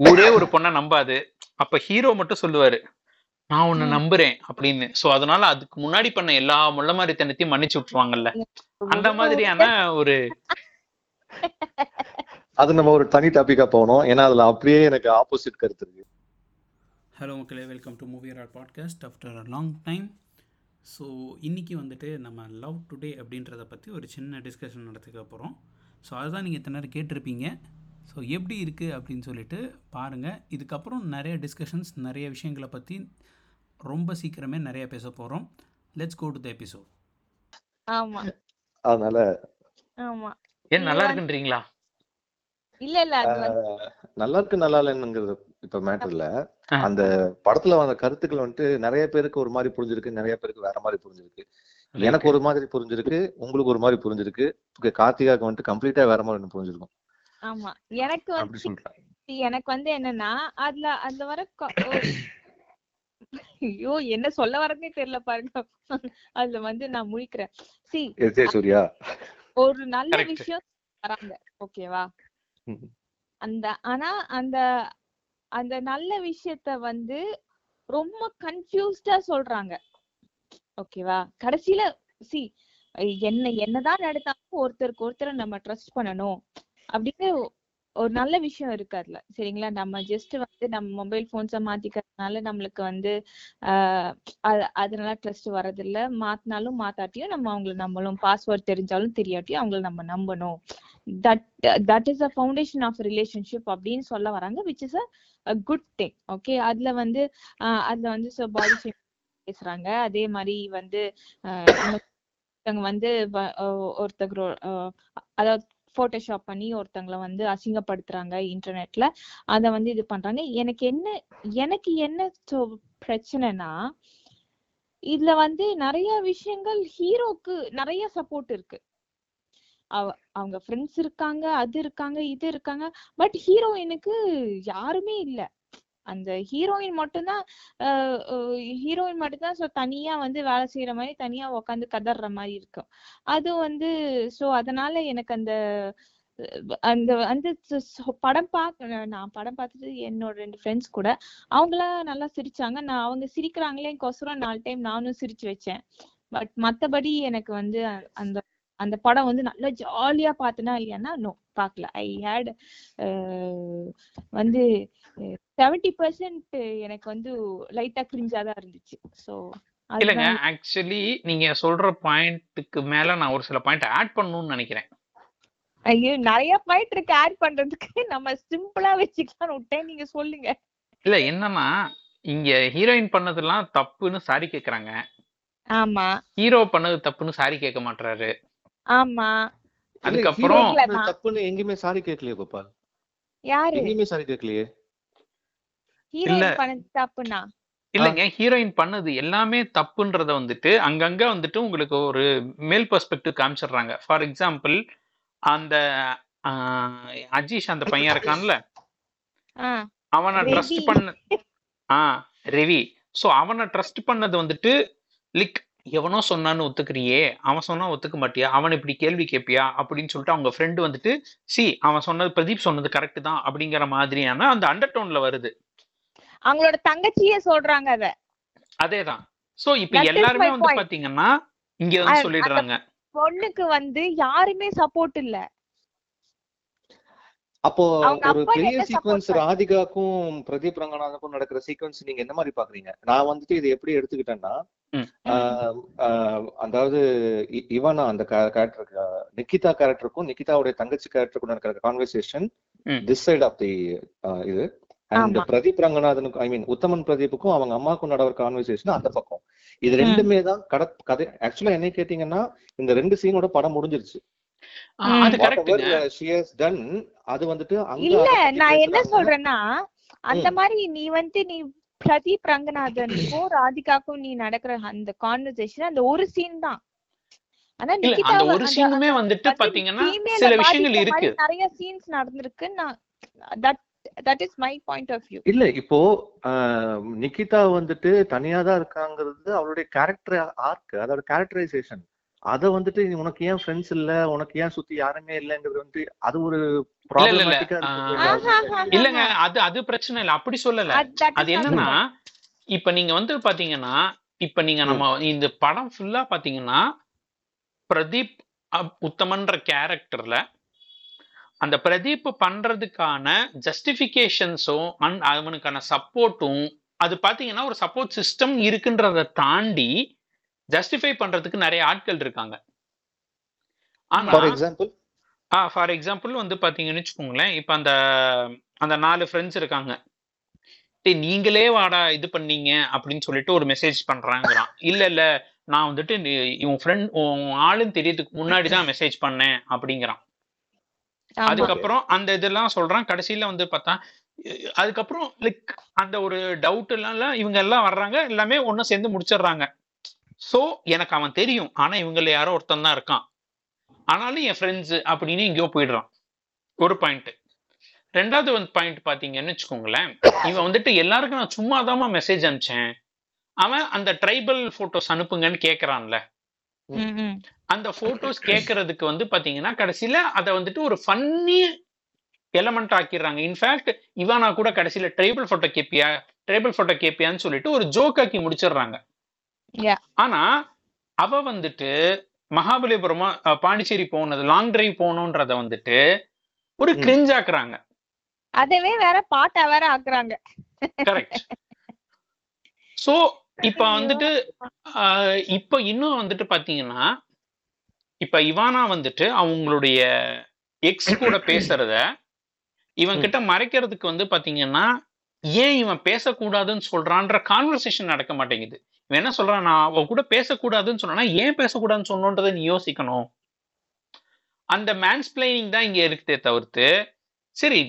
ஊரே ஒரு பொண்ணை நம்பாது. அப்ப ஹீரோ மட்டும் சொல்லுவாரு. நான் உன்னை. நம்புறேன் அப்படின்னு. சோ அதனால அதுக்கு முன்னாடி பண்ண எல்லா முள்ள மாதிரி தனத்தையும் மன்னிச்சு விட்டுருவாங்கல்ல. அந்த மாதிரியான ஒரு அது நம்ம ஒரு தனி டாபிக்கா போகணும். ஏன்னா அதுல அப்படியே எனக்கு ஆப்போசிட் கருத்து இருக்கு. ஹலோ மக்களே welcome to movie our podcast after a long time so இன்றைக்கி வந்துட்டு நம்ம லவ் டுடே அப்படின்றத பற்றி ஒரு சின்ன டிஸ்கஷன் நடத்திக்க போகிறோம் ஸோ அதுதான் நீங்கள் இத்தனை நேரம் கேட்டிருப்பீங்க. ஸோ எப்படி இருக்குது அப்படின்னு சொல்லிட்டு பாருங்கள் இதுக்கப்புறம் நிறைய டிஸ்கஷன்ஸ் நிறைய விஷயங்களை பற்றி ரொம்ப சீக்கிரமே நிறைய பேச போகிறோம் let's go to the episode ஆமா. அதனால ஆமா. ஏன் நல்லா இருக்குன்றீங்களா? இல்ல இல்ல நல்லா இருக்கு நல்லா இல்லைன்னுங்கிறது இப்ப மேட்டர் இல்ல. அந்த படத்துல வந்த கருத்துக்கள் வந்துட்டு நிறைய பேருக்கு ஒரு மாதிரி புரிஞ்சிருக்கு நிறைய பேருக்கு வேற மாதிரி புரிஞ்சிருக்கு. எனக்கு ஒரு மாதிரி புரிஞ்சிருக்கு உங்களுக்கு ஒரு மாதிரி புரிஞ்சிருக்கு. கார்த்திகாக்கு வந்துட்டு கம்ப்ளீட்டா வேற மாதிரி புரிஞ்சிருக்கும். ஆமா. எனக்கு வந்து எனக்கு வந்து என்னன்னா அதுல அதுல வர ஐயோ என்ன சொல்ல வரதுனே தெரியல பாருங்க. அதுல வந்து நான் முழிக்கிறேன். See S J Suryah. ஒரு நல்ல. விஷயம் வராங்க. ஓகேவா. அந்த ஆனா அந்த அந்த நல்ல விஷயத்த வந்து ரொம்ப கன்ஃபியூஸ்டா சொல்றாங்க. ஓகேவா? கடைசியில சி என்ன என்னதான் நடந்தாலும் ஒருத்தருக்கு ஒருத்தரை நம்ம ட்ரஸ்ட் பண்ணணும். அப்படின்னு ஒரு நல்ல விஷயம் இருக்கு அதுல. சரிங்களா? நம்ம ஜஸ்ட் வந்து நம்ம மொபைல் போன்ஸ மாத்திக்கிறதுனால நம்மளுக்கு வந்து ஆஹ் அதனால ட்ரஸ்ட் வர்றதில்ல. மாத்தினாலும் மாத்தாட்டியும் நம்ம அவங்கள நம்மளும் பாஸ்வேர்ட் தெரிஞ்சாலும் தெரியாட்டியும் அவங்கள நம்ம நம்பணும். That that is a foundation of relationship அப்படின்னு சொல்ல வராங்க which is a good thing okay அதுல வந்து ஆஹ் அதுல வந்து so body பேசுறாங்க. அதே மாதிரி வந்து ஆஹ் வந்து ஒருத்தர் அதாவது போட்டோஷாப் பண்ணி ஒருத்தங்களை வந்து அசிங்கப்படுத்துறாங்க இன்டர்நெட்ல அத வந்து இது பண்றாங்க. எனக்கு என்ன எனக்கு என்ன பிரச்சனைனா இதுல வந்து நிறைய விஷயங்கள் ஹீரோக்கு நிறைய சப்போர்ட் இருக்கு. அவ அவங்க ஃப்ரெண்ட்ஸ் இருக்காங்க அது இருக்காங்க இது இருக்காங்க. பட் ஹீரோயினுக்கு யாருமே இல்லை. அந்த ஹீரோயின் மட்டும்தான் ஹீரோயின் மட்டும்தான் ஸோ தனியா வந்து வேலை செய்யற மாதிரி தனியா உக்காந்து கதற மாதிரி இருக்கும். அது வந்து சோ அதனால எனக்கு அந்த அந்த வந்து படம் பார்க்க நான் படம் பார்த்துட்டு என்னோட ரெண்டு ஃப்ரெண்ட்ஸ் கூட அவங்களாம் நல்லா சிரிச்சாங்க. நான் அவங்க சிரிக்கிறாங்களேக்கோசரம் நாலு டைம் நானும் சிரிச்சு வச்சேன். பட் மத்தபடி எனக்கு வந்து அந்த அந்த படம் வந்து நல்லா ஜாலியா பார்த்தனா இல்லையானா நோ பார்க்கல. ஐ ஹேட் வந்து செவன்டி பர்சன்ட் எனக்கு வந்து லைட்டா கிரிஞ்சா தான் இருந்துச்சு. சோ இல்லைங்க ஆக்சுவலி நீங்க சொல்ற பாயிண்ட்டுக்கு மேல நான் ஒரு சில பாயிண்ட் ஆட் பண்ணணும்னு நினைக்கிறேன். ஐயோ நிறைய பாயிண்ட் இருக்கு ஆட் பண்றதுக்கு. நம்ம சிம்பிளா வச்சுக்கலாம்னு விட்டேன். நீங்க சொல்லுங்க. இல்ல என்னன்னா இங்க ஹீரோயின் பண்ணதெல்லாம் தப்புன்னு சாரி கேக்குறாங்க. ஆமா. ஹீரோ பண்ணது தப்புன்னு சாரி கேட்க மாட்டாரு ஆமா. அதுக்கப்புறம். தப்புன்னு எங்கேயுமே சாரி கேட்கலையே கோபால். யாரு? எங்கேயுமே சாரி கேட்கலையே. ஹீரோயின் பண்ணது தப்புனா இல்லைங்க ஹீரோயின் பண்ணது எல்லாமே தப்புன்றத வந்துட்டு அங்கங்க வந்துட்டு உங்களுக்கு ஒரு மேல் பெர்ஸ்பெக்டிவ் காமிச்சிடுறாங்க. ஃபார் எக்ஸாம்பிள் அந்த அஜீஷ் அந்த பையன் இருக்கான்ல அவனை. ட்ரஸ்ட் பண்ண ஆ ரவி சோ அவனை ட்ரஸ்ட் பண்ணது வந்துட்டு லிக் எவனோ சொன்னான்னு ஒத்துக்கிறியே அவன் சொன்னா ஒத்துக்க மாட்டியா அவன் இப்படி கேள்வி கேட்பியா அப்படின்னு சொல்லிட்டு அவங்க ஃப்ரெண்டு வந்துட்டு சி அவன் சொன்னது பிரதீப் சொன்னது கரெக்ட் தான் அப்படிங்கிற மாதிரியான அந்த அண்டர் டோன்ல வருது. அவங்களோட தங்கச்சியே சொல்றாங்க அத. அதேதான். சோ இப்ப எல்லாருமே வந்து. பாத்தீங்கன்னா இங்க வந்து சொல்லிடுறாங்க. பொண்ணுக்கு வந்து யாருமே சப்போர்ட் இல்ல. அப்போ ஒரு பெரிய சீக்வன்ஸ் ராதிகாக்கும் பிரதீப் ரங்கநாதனுக்கும் நடக்கிற சீக்வன்ஸ் நீங்க என்ன மாதிரி பாக்குறீங்க? நான் வந்துட்டு இது எப்படி எடுத்துக்கிட்டேன்னா அதாவது இவனா அந்த கேரக்டருக்கு நிக்கிதா கேரக்டருக்கும் நிக்கிதாவுடைய தங்கச்சி கேரக்டருக்கும் நடக்கிற conversation. This side of the இது. அண்ட். பிரதீப் ரங்கநாதனுக்கும் ஐ மீன் உத்தமன் பிரதீப்புக்கும் அவங்க அம்மாக்கும் நடக்கிற கான்வர்சேஷன் அந்த பக்கம் இது ரெண்டுமே தான் கட கதை ஆக்சுவலா என்ன கேட்டீங்கன்னா இந்த ரெண்டு சீனோட படம் முடிஞ்சிருச்சு அது வந்துட்டு அங்க இல்ல நான் என்ன. சொல்றேன்னா அந்த. மாதிரி நீ வந்து நீ பிரதீப் ரங்கநாதனுக்கும் ராதிகாக்கும் நீ நடக்கிற அந்த கான்வர்சேஷன் அந்த ஒரு சீன் தான் ஆனா நிகிதா ஒரு சீனுமே வந்துட்டு வந்து பாத்தீங்கன்னா சில விஷயங்கள் இருக்கு நிறைய சீன்ஸ் நடந்திருக்கு நான் that that is my point of view இல்ல இப்போ ஆஹ், நிகிதா வந்துட்டு தனியா தான் இருக்காங்கிறது அவளுடைய கேரக்டர் ஆர்க் அதோட கேரக்டரைசேஷன் அத வந்துட்டு உனக்கு ஏன் ஃப்ரெண்ட்ஸ் இல்ல? உனக்கு ஏன் சுத்தி யாருமே இல்லங்கிறது வந்து அது ஒரு இல்லங்க அது அது பிரச்சனை இல்ல. அப்படி சொல்லல. அது என்னன்னா இப்ப நீங்க வந்து பாத்தீங்கன்னா இப்ப நீங்க நம்ம இந்த படம் ஃபுல்லா பாத்தீங்கன்னா பிரதீப் உத்தமன்ற கேரக்டர்ல அந்த பிரதீப் பண்றதுக்கான ஜஸ்டிபிகேஷன்ஸும் அவனுக்கான சப்போர்ட்டும் அது பாத்தீங்கன்னா ஒரு சப்போர்ட் சிஸ்டம் இருக்குன்றத தாண்டி ஜஸ்டிஃபை பண்றதுக்கு நிறைய ஆட்கள் இருக்காங்க. ஃபார் எக்ஸாம்பிள் ஆ ஃபார் எக்ஸாம்பிள் வந்து பாத்தீங்கன்னு வச்சுக்கோங்களேன் இப்போ அந்த அந்த நாலு ஃப்ரெண்ட்ஸ் இருக்காங்க. நீங்களே வாடா இது பண்ணீங்க அப்படின்னு சொல்லிட்டு ஒரு மெசேஜ் பண்றாங்கிறான் இல்ல இல்ல நான் வந்துட்டு உன் ஃப்ரெண்ட் உன் ஆளுன்னு தெரியறதுக்கு முன்னாடி தான் மெசேஜ் பண்ணேன் அப்படிங்கிறான். அதுக்கப்புறம் அந்த இதெல்லாம் சொல்றான். கடைசியில வந்து பார்த்தா அதுக்கப்புறம் லைக் அந்த ஒரு டவுட் எல்லாம் இவங்க எல்லாம் வர்றாங்க எல்லாமே ஒன்னும் சேர்ந்து முடிச்சிடுறாங்க. சோ எனக்கு அவன் தெரியும். ஆனா இவங்கள யாரோ ஒருத்தன் தான் இருக்கான். ஆனாலும் என் ஃப்ரெண்ட்ஸ் அப்படின்னு எங்கேயோ போயிடுறான். ஒரு பாயிண்ட் ரெண்டாவது வந்து பாயிண்ட் பாத்தீங்கன்னு வச்சுக்கோங்களேன். இவன் வந்துட்டு எல்லாருக்கும் நான் சும்மா மெசேஜ் அனுப்பிச்சேன். அவன் அந்த ட்ரைபல் போட்டோஸ் அனுப்புங்கன்னு கேக்குறான்ல. அந்த போட்டோஸ் கேட்கறதுக்கு வந்து பாத்தீங்கன்னா கடைசியில அதை வந்துட்டு ஒரு ஃபன்னி எலமெண்ட் ஆக்கிடுறாங்க. இன்ஃபேக்ட் இவானா கூட கடைசியில ட்ரைபிள் போட்டோ கேப்பியா ட்ரைபிள் போட்டோ கேப்பியான்னு சொல்லிட்டு ஒரு ஜோக் ஆக்கி முடிச்சிடுறாங்க. ஆனா அவ வந்துட்டு மகாபலிபுரமா பாண்டிச்சேரி போனது லாங் டிரைவ் போகணுன்றத வந்துட்டு ஒரு. கிரிஞ்ச் ஆக்குறாங்க. அதவே வேற பாட்டா வேற ஆக்குறாங்க. கரெக்ட் சோ இப்ப வந்துட்டு இப்ப இன்னும் வந்துட்டு பாத்தீங்கன்னா இப்ப இவானா வந்துட்டு அவங்களுடைய எக்ஸ் கூட பேசுறத இவன் கிட்ட மறைக்கிறதுக்கு வந்து பாத்தீங்கன்னா ஏன் இவன் பேசக்கூடாதுன்னு சொல்றான்ற கான்வர்சேஷன் நடக்க மாட்டேங்குது. இவன் என்ன சொல்றான்? நான் அவ கூட பேசக்கூடாதுன்னு சொன்னா ஏன் பேசக்கூடாதுன்னு சொன்னோன்றதை நீ யோசிக்கணும். அந்த மேன்ஸ்பிளைனிங் தான் இங்க இருக்குதே தவிர்த்து சரி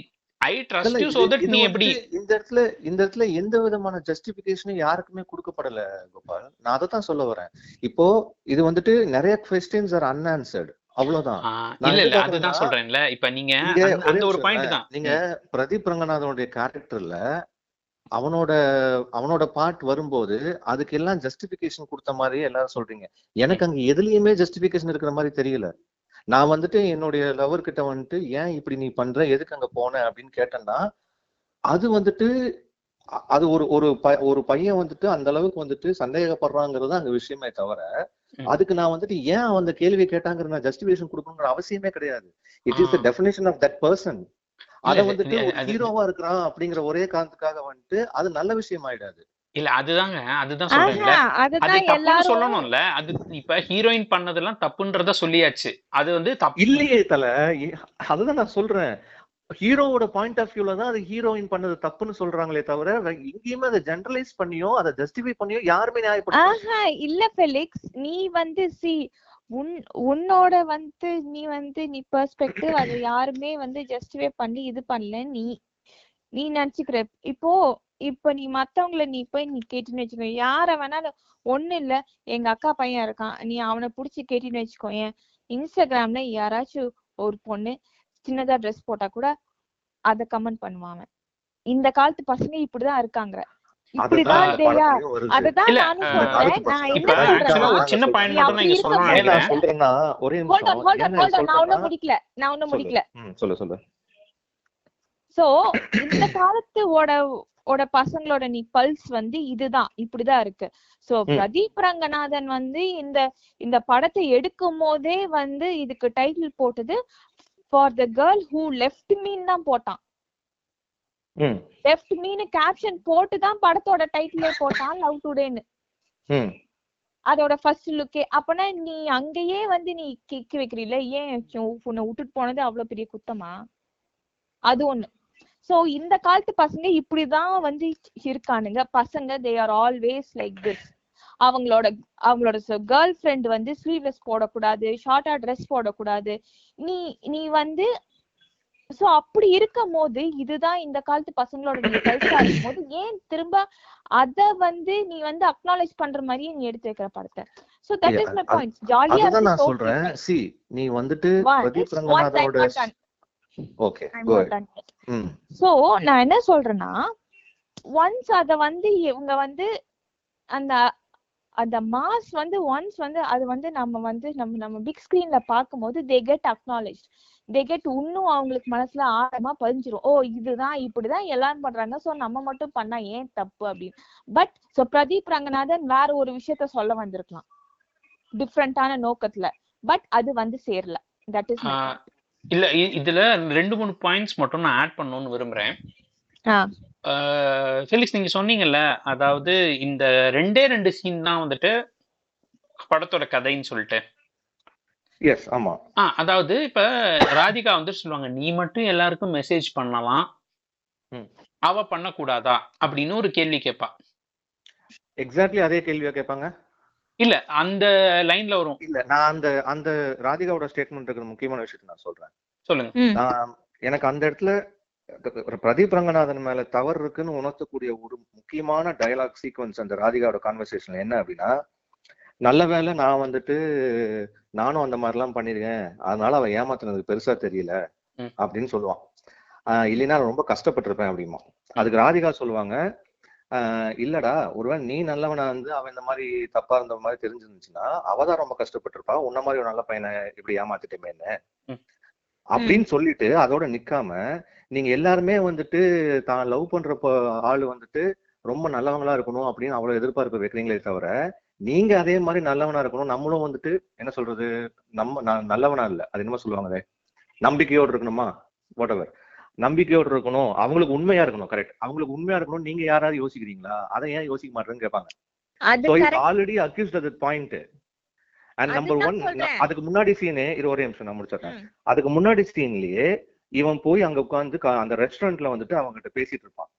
I trust you so that நீ எப்படி? இந்த இடத்துல இந்த இடத்துல எந்த விதமான ஜஸ்டிபிகேஷனும் யாருக்குமே கொடுக்கப்படல கோபால். நான் அதை தான் சொல்ல வரேன். இப்போ இது வந்துட்டு நிறைய கொஸ்டின்ஸ் ஆர் அன்ஆன்சர்டு அவ்வளவுதான். இல்ல இல்ல அதுதான் சொல்றேன்ல. இப்ப நீங்க அந்த- ஒரே பாயிண்ட் தான். நீங்க பிரதீப் ரங்கநாதனுடைய கேரக்டர்ல அவனோட அவனோட பார்ட் வரும்போது அதுக்கு எல்லாம் ஜஸ்டிபிகேஷன் கொடுத்த மாதிரி எல்லாரும் சொல்றீங்க. எனக்கு அங்க எதுலயுமே ஜஸ்டிபிகேஷன் இருக்கிற மாதிரி தெரியல. நான் வந்துட்டு என்னுடைய லவர் கிட்ட வந்துட்டு ஏன் இப்படி நீ பண்ற? எதுக்கு அங்க போன? அப்படின்னு கேட்டேன்னா அது வந்துட்டு அது ஒரு ஒரு ப- ஒரு பையன் வந்துட்டு அந்த அளவுக்கு வந்துட்டு சந்தேகப்படுறாங்கிறது அங்க விஷயமே தவிர. அதுக்கு நான் வந்துட்டு ஏன் அந்த கேள்வி கேட்டாங்கிற நான் ஜஸ்டிபிகேஷன் கொடுக்கணுங்கிற அவசியமே கிடையாது. It is the ah. Definition of that person அத வந்துட்டு ஹீரோவா இருக்கிறான் அப்படிங்கிற ஒரே காரணத்துக்காக வந்துட்டு அது நல்ல விஷயம் ஆயிடாது இல்ல அதுதாங்க. அதுதான் எல்லாரும் சொல்லணும்ல. அது இப்ப ஹீரோயின் பண்ணதெல்லாம் தப்புன்றத சொல்லியாச்சு. அது வந்து தப்பு. இல்லையே தல. அதுதான் நான் சொல்றேன். ஹீரோவோட பாயிண்ட் ஆஃப் வியூல தான் அது ஹீரோயின் பண்ணது தப்புன்னு சொல்றாங்களே தவிர எங்கேயுமே அதை ஜெனரலைஸ் பண்ணியோ அதை ஜஸ்டிஃபை பண்ணியோ யாருமே நியாயப்படுத்த ஆஹா இல்ல ஃபெலிக்ஸ் நீ வந்து சி உன் உன்னோட வந்து நீ வந்து நீ பெர்ஸ்பெக்டிவ் அதை யாருமே வந்து ஜஸ்டிஃபை பண்ணி இது பண்ணல. நீ நீ நினைச்சுக்கிற. இப்போ இப்ப நீ மத்தவங்கள நீ போய் நீ கேட்டுன்னு வச்சுக்கோ. யார வேணாலும் ஒண்ணு இல்ல. எங்க அக்கா பையன் இருக்கான். நீ அவனை புடிச்சு கேட்டின்னு வச்சுக்கோ. ஏன்? இன்ஸ்டாகிராம்ல யாராச்சும் ஒரு பொண்ணு சின்னதா ட்ரெஸ் போட்டா கூட அத கமெண்ட் பண்ணுவான் அவன். இந்த காலத்து பசங்க இப்படிதான் இருக்காங்க. சோ இந்த காலத்து ஓட பசங்களோட நீ பல்ஸ் வந்து இதுதான் இப்படிதான் இருக்கு. சோ. பிரதீப் ரங்கநாதன் வந்து இந்த இந்த படத்தை எடுக்கும் போதே வந்து இதுக்கு டைட்டில் போட்டது for the girl who left mean தான் போட்டான். லெஃப்ட் மீன் கேப்ஷன் போட்டு தான் படத்தோட டைட்டிலே போட்டான் லவ் டுடேன்னு அதோட ஃபர்ஸ்ட் லுக்கே அப்பனா நீ அங்கேயே வந்து நீ கிக்கு வைக்கிறீல ஏன் உன்னை விட்டுட்டு போனது அவ்வளவு பெரிய குத்தமா? அது ஒண்ணு. சோ இந்த காலத்து பசங்க இப்படிதான் வந்து இருக்கானுங்க. பசங்க they are always like this அவங்களோட அவங்களோட கேர்ள் ஃப்ரெண்ட் வந்து ஸ்லீவ்லெஸ் போடக்கூடாது ஷார்ட்டா ட்ரெஸ் போடக்கூடாது. நீ நீ வந்து சோ அப்படி இருக்கும் போது இதுதான் இந்த காலத்து பசங்களோட நீ கல்ச்சா இருக்கும் போது ஏன் திரும்ப அத வந்து நீ வந்து அக்னாலேஜ் பண்ற மாதிரியே நீ எடுத்து வைக்கிற படத்தை? So that is my point ஜாலியா நான் சொல்றேன். சி நீ வந்துட்டு பிரதீப் ரங்கநாதனோட. ஓகே சோ நான் என்ன சொல்றேன்னா ஒன்ஸ் அத வந்து இவங்க வந்து அந்த அந்த மாஸ் வந்து ஒன்ஸ் வந்து அது வந்து நம்ம வந்து நம்ம நம்ம பிக் ஸ்கிரீன்ல பார்க்கும்போது they get acknowledge they get இன்னும் அவங்களுக்கு மனசுல ஆழமா பதிஞ்சிரும். ஓ இதுதான் இப்படிதான் எல்லாரும் பண்றாங்க. சோ நம்ம மட்டும் பண்ணா ஏன் தப்பு அப்படின்னு. பட் சோ பிரதீப் ரங்கநாதன் வேற ஒரு விஷயத்த சொல்ல வந்திருக்கலாம். டிஃப்ரெண்டான நோக்கத்துல. பட் அது வந்து சேரல. தட் இஸ் இல்ல இ- இதுல ரெண்டு மூணு பாயிண்ட்ஸ் மட்டும் நான் ஆட் பண்ணணும்னு விரும்புறேன். ஃபெலிக்ஸ் நீங்க சொன்னீங்கல்ல அதாவது இந்த ரெண்டே ரெண்டு சீன் தான் வந்துட்டு படத்தோட கதைன்னு சொல்லிட்டு. எஸ் ஆமா. ஆ அதாவது இப்ப ராதிகா வந்து சொல்லுவாங்க நீ மட்டும் எல்லாருக்கும் மெசேஜ் பண்ணலாம். ம். அவ பண்ணக்கூடாதா? அப்படின்னு ஒரு கேள்வி கேட்பா எக்ஸாக்ட்லி அதே கேள்வியா கேட்பாங்க இல்ல அந்த லைன்ல வரும். இல்ல நான் அந்த அந்த ராதிகாவோட ஸ்டேட்மெண்ட் இருக்கிற முக்கியமான விஷயத்தை நான் சொல்றேன். சொல்லுங்க. நான் எனக்கு அந்த இடத்துல பிரதீப் ரங்கநாதன் மேல தவறு இருக்குன்னு உணர்த்தக்கூடிய ஒரு முக்கியமான டயலாக் சீக்வன்ஸ் அந்த ராதிகாவோட கான்வர்சேஷன்ல என்ன அப்படின்னா நல்ல வேளை நான் வந்துட்டு நானும் அந்த மாதிரிலாம் பண்ணிருக்கேன். அதனால அவன் ஏமாத்துனது பெருசா தெரியல. அப்படின்னு சொல்லுவான். ஆஹ் இல்லைன்னா ரொம்ப கஷ்டப்பட்டிருப்பேன் அப்படிமா அதுக்கு ராதிகா சொல்லுவாங்க இல்லடா. ஒருவேளை நீ நல்லவனா வந்து அவன் இந்த மாதிரி தப்பா இருந்த மாதிரி தெரிஞ்சிருந்துச்சுன்னா அவதான் ரொம்ப கஷ்டப்பட்டிருப்பா. உன்ன மாதிரி ஒரு நல்ல பையனை இப்படி ஏமாத்திட்டேமே என்ன? ம். அப்படின்னு சொல்லிட்டு அதோட நிக்காம நீங்க எல்லாருமே வந்துட்டு தான் லவ் பண்ற ஆளு வந்துட்டு ரொம்ப நல்லவங்களா இருக்கணும் அப்படின்னு அவ்வளவு எதிர்பார்ப்பு வைக்கிறீங்களே தவிர நீங்க அதே மாதிரி நல்லவனா இருக்கணும். நம்மளும் வந்துட்டு என்ன சொல்றது நம்ம நான் நல்லவனா இல்ல. அது என்னமோ சொல்லுவாங்களே. நம்பிக்கையோடு இருக்கணுமா? வாட் நம்பிக்கையோடு இருக்கணும் அவங்களுக்கு உண்மையா இருக்கணும். கரெக்ட் அவங்களுக்கு உண்மையா இருக்கணும் நீங்க யாராவது யோசிக்கிறீங்களா? அதை ஏன் யோசிக்க மாட்டேன்னு கேட்பாங்க. Already accused at point and number one. அதுக்கு முன்னாடி சீனே இரு ஒரே நிமிஷம் நான் முடிச்சிடுறேன். அதுக்கு முன்னாடி சீன்லயே இவன் போய் அங்க உட்காந்து அந்த ரெஸ்டாரண்ட்ல வந்துட்டு அவங்ககிட்ட பேசிட்டு இருப்பான்.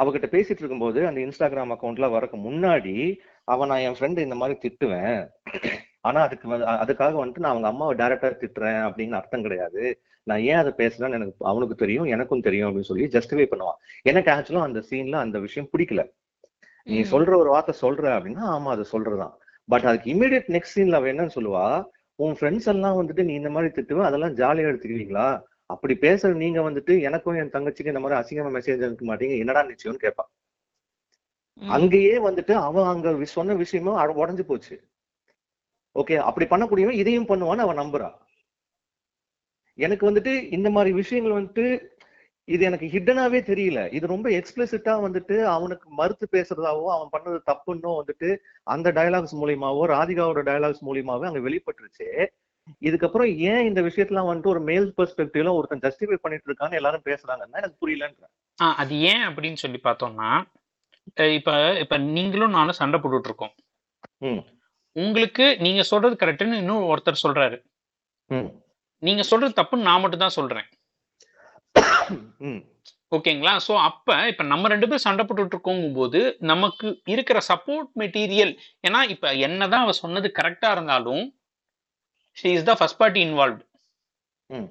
அவகிட்ட பேசிட்டு இருக்கும்போது அந்த இன்ஸ்டாகிராம் அக்கௌண்ட்ல வரக்கு முன்னாடி அவன் நான் என் ஃப்ரெண்டு இந்த மாதிரி திட்டுவேன். ஆனா அதுக்கு அதுக்காக வந்துட்டு நான் அவங்க அம்மாவை டைரக்டா திட்டுறேன் அப்படின்னு அர்த்தம் கிடையாது. நான் ஏன் அதை பேசுறேன்னு எனக்கு அவனுக்கு தெரியும் எனக்கும் தெரியும் அப்படின்னு சொல்லி ஜஸ்டிஃபை பண்ணுவான். எனக்கு ஆக்சுவலா அந்த சீன்ல அந்த விஷயம் பிடிக்கல. நீ. சொல்ற ஒரு வார்த்தை சொல்ற அப்படின்னா ஆமா அது சொல்றதுதான் பட் அதுக்கு இமீடியட் நெக்ஸ்ட் சீன்ல அவ என்னன்னு சொல்லுவா? உன் ஃப்ரெண்ட்ஸ் எல்லாம் வந்துட்டு நீ இந்த மாதிரி திட்டுவ அதெல்லாம் ஜாலியா எடுத்துக்குவீங்களா? அப்படி பேசுற நீங்க வந்துட்டு எனக்கும் என் தங்கச்சிக்கு இந்த மாதிரி அசிங்கமா மெசேஜ் அனுப்ப மாட்டீங்க. என்னடா நிச்சயம்னு கேட்பான். அங்கேயே வந்துட்டு அவன் அங்க சொன்ன விஷயமும் உடைஞ்சு போச்சு. ஓகே அப்படி பண்ணக்கூடியவன் இதையும் பண்ணுவான்னு அவன் நம்புறா எனக்கு வந்துட்டு இந்த மாதிரி விஷயங்கள் வந்துட்டு இது எனக்கு ஹிட்டனாவே தெரியல. இது ரொம்ப எக்ஸ்பிளிசிட்டா வந்துட்டு அவனுக்கு மறுத்து பேசுறதாவோ அவன் பண்ணது தப்புன்னோ வந்துட்டு அந்த டயலாக்ஸ் மூலியமாவோ ராதிகாவோட டயலாக்ஸ் மூலியமாவோ அங்க வெளிப்பட்டுருச்சு. இதுக்கப்புறம் ஏன் இந்த விஷயத்தெல்லாம் வந்துட்டு ஒரு மேல் பெர்ஸ்பெக்டிவ்ல ஒருத்தன் ஜஸ்டிஃபை பண்ணிட்டு இருக்கான்னு எல்லாரும் பேசுறாங்கன்னா எனக்கு புரியலன்ற. அது ஏன் அப்படின்னு சொல்லி பார்த்தோம்னா இப்ப இப்ப நீங்களும் நானும் சண்டை போட்டுட்டு இருக்கோம். உங்களுக்கு நீங்க சொல்றது கரெக்ட்னு இன்னும் ஒருத்தர் சொல்றாரு. ம். நீங்க சொல்றது தப்புன்னு நான் மட்டும் தான் சொல்றேன். ம். ஓகேங்களா? சோ அப்ப இப்ப நம்ம ரெண்டு பேரும் சண்டை போட்டுட்டு இருக்கோங்கும் போது நமக்கு இருக்கிற சப்போர்ட் மெட்டீரியல் ஏன்னா இப்ப என்னதான் அவ சொன்னது கரெக்டா இருந்தாலும் she is the first party involve ம்.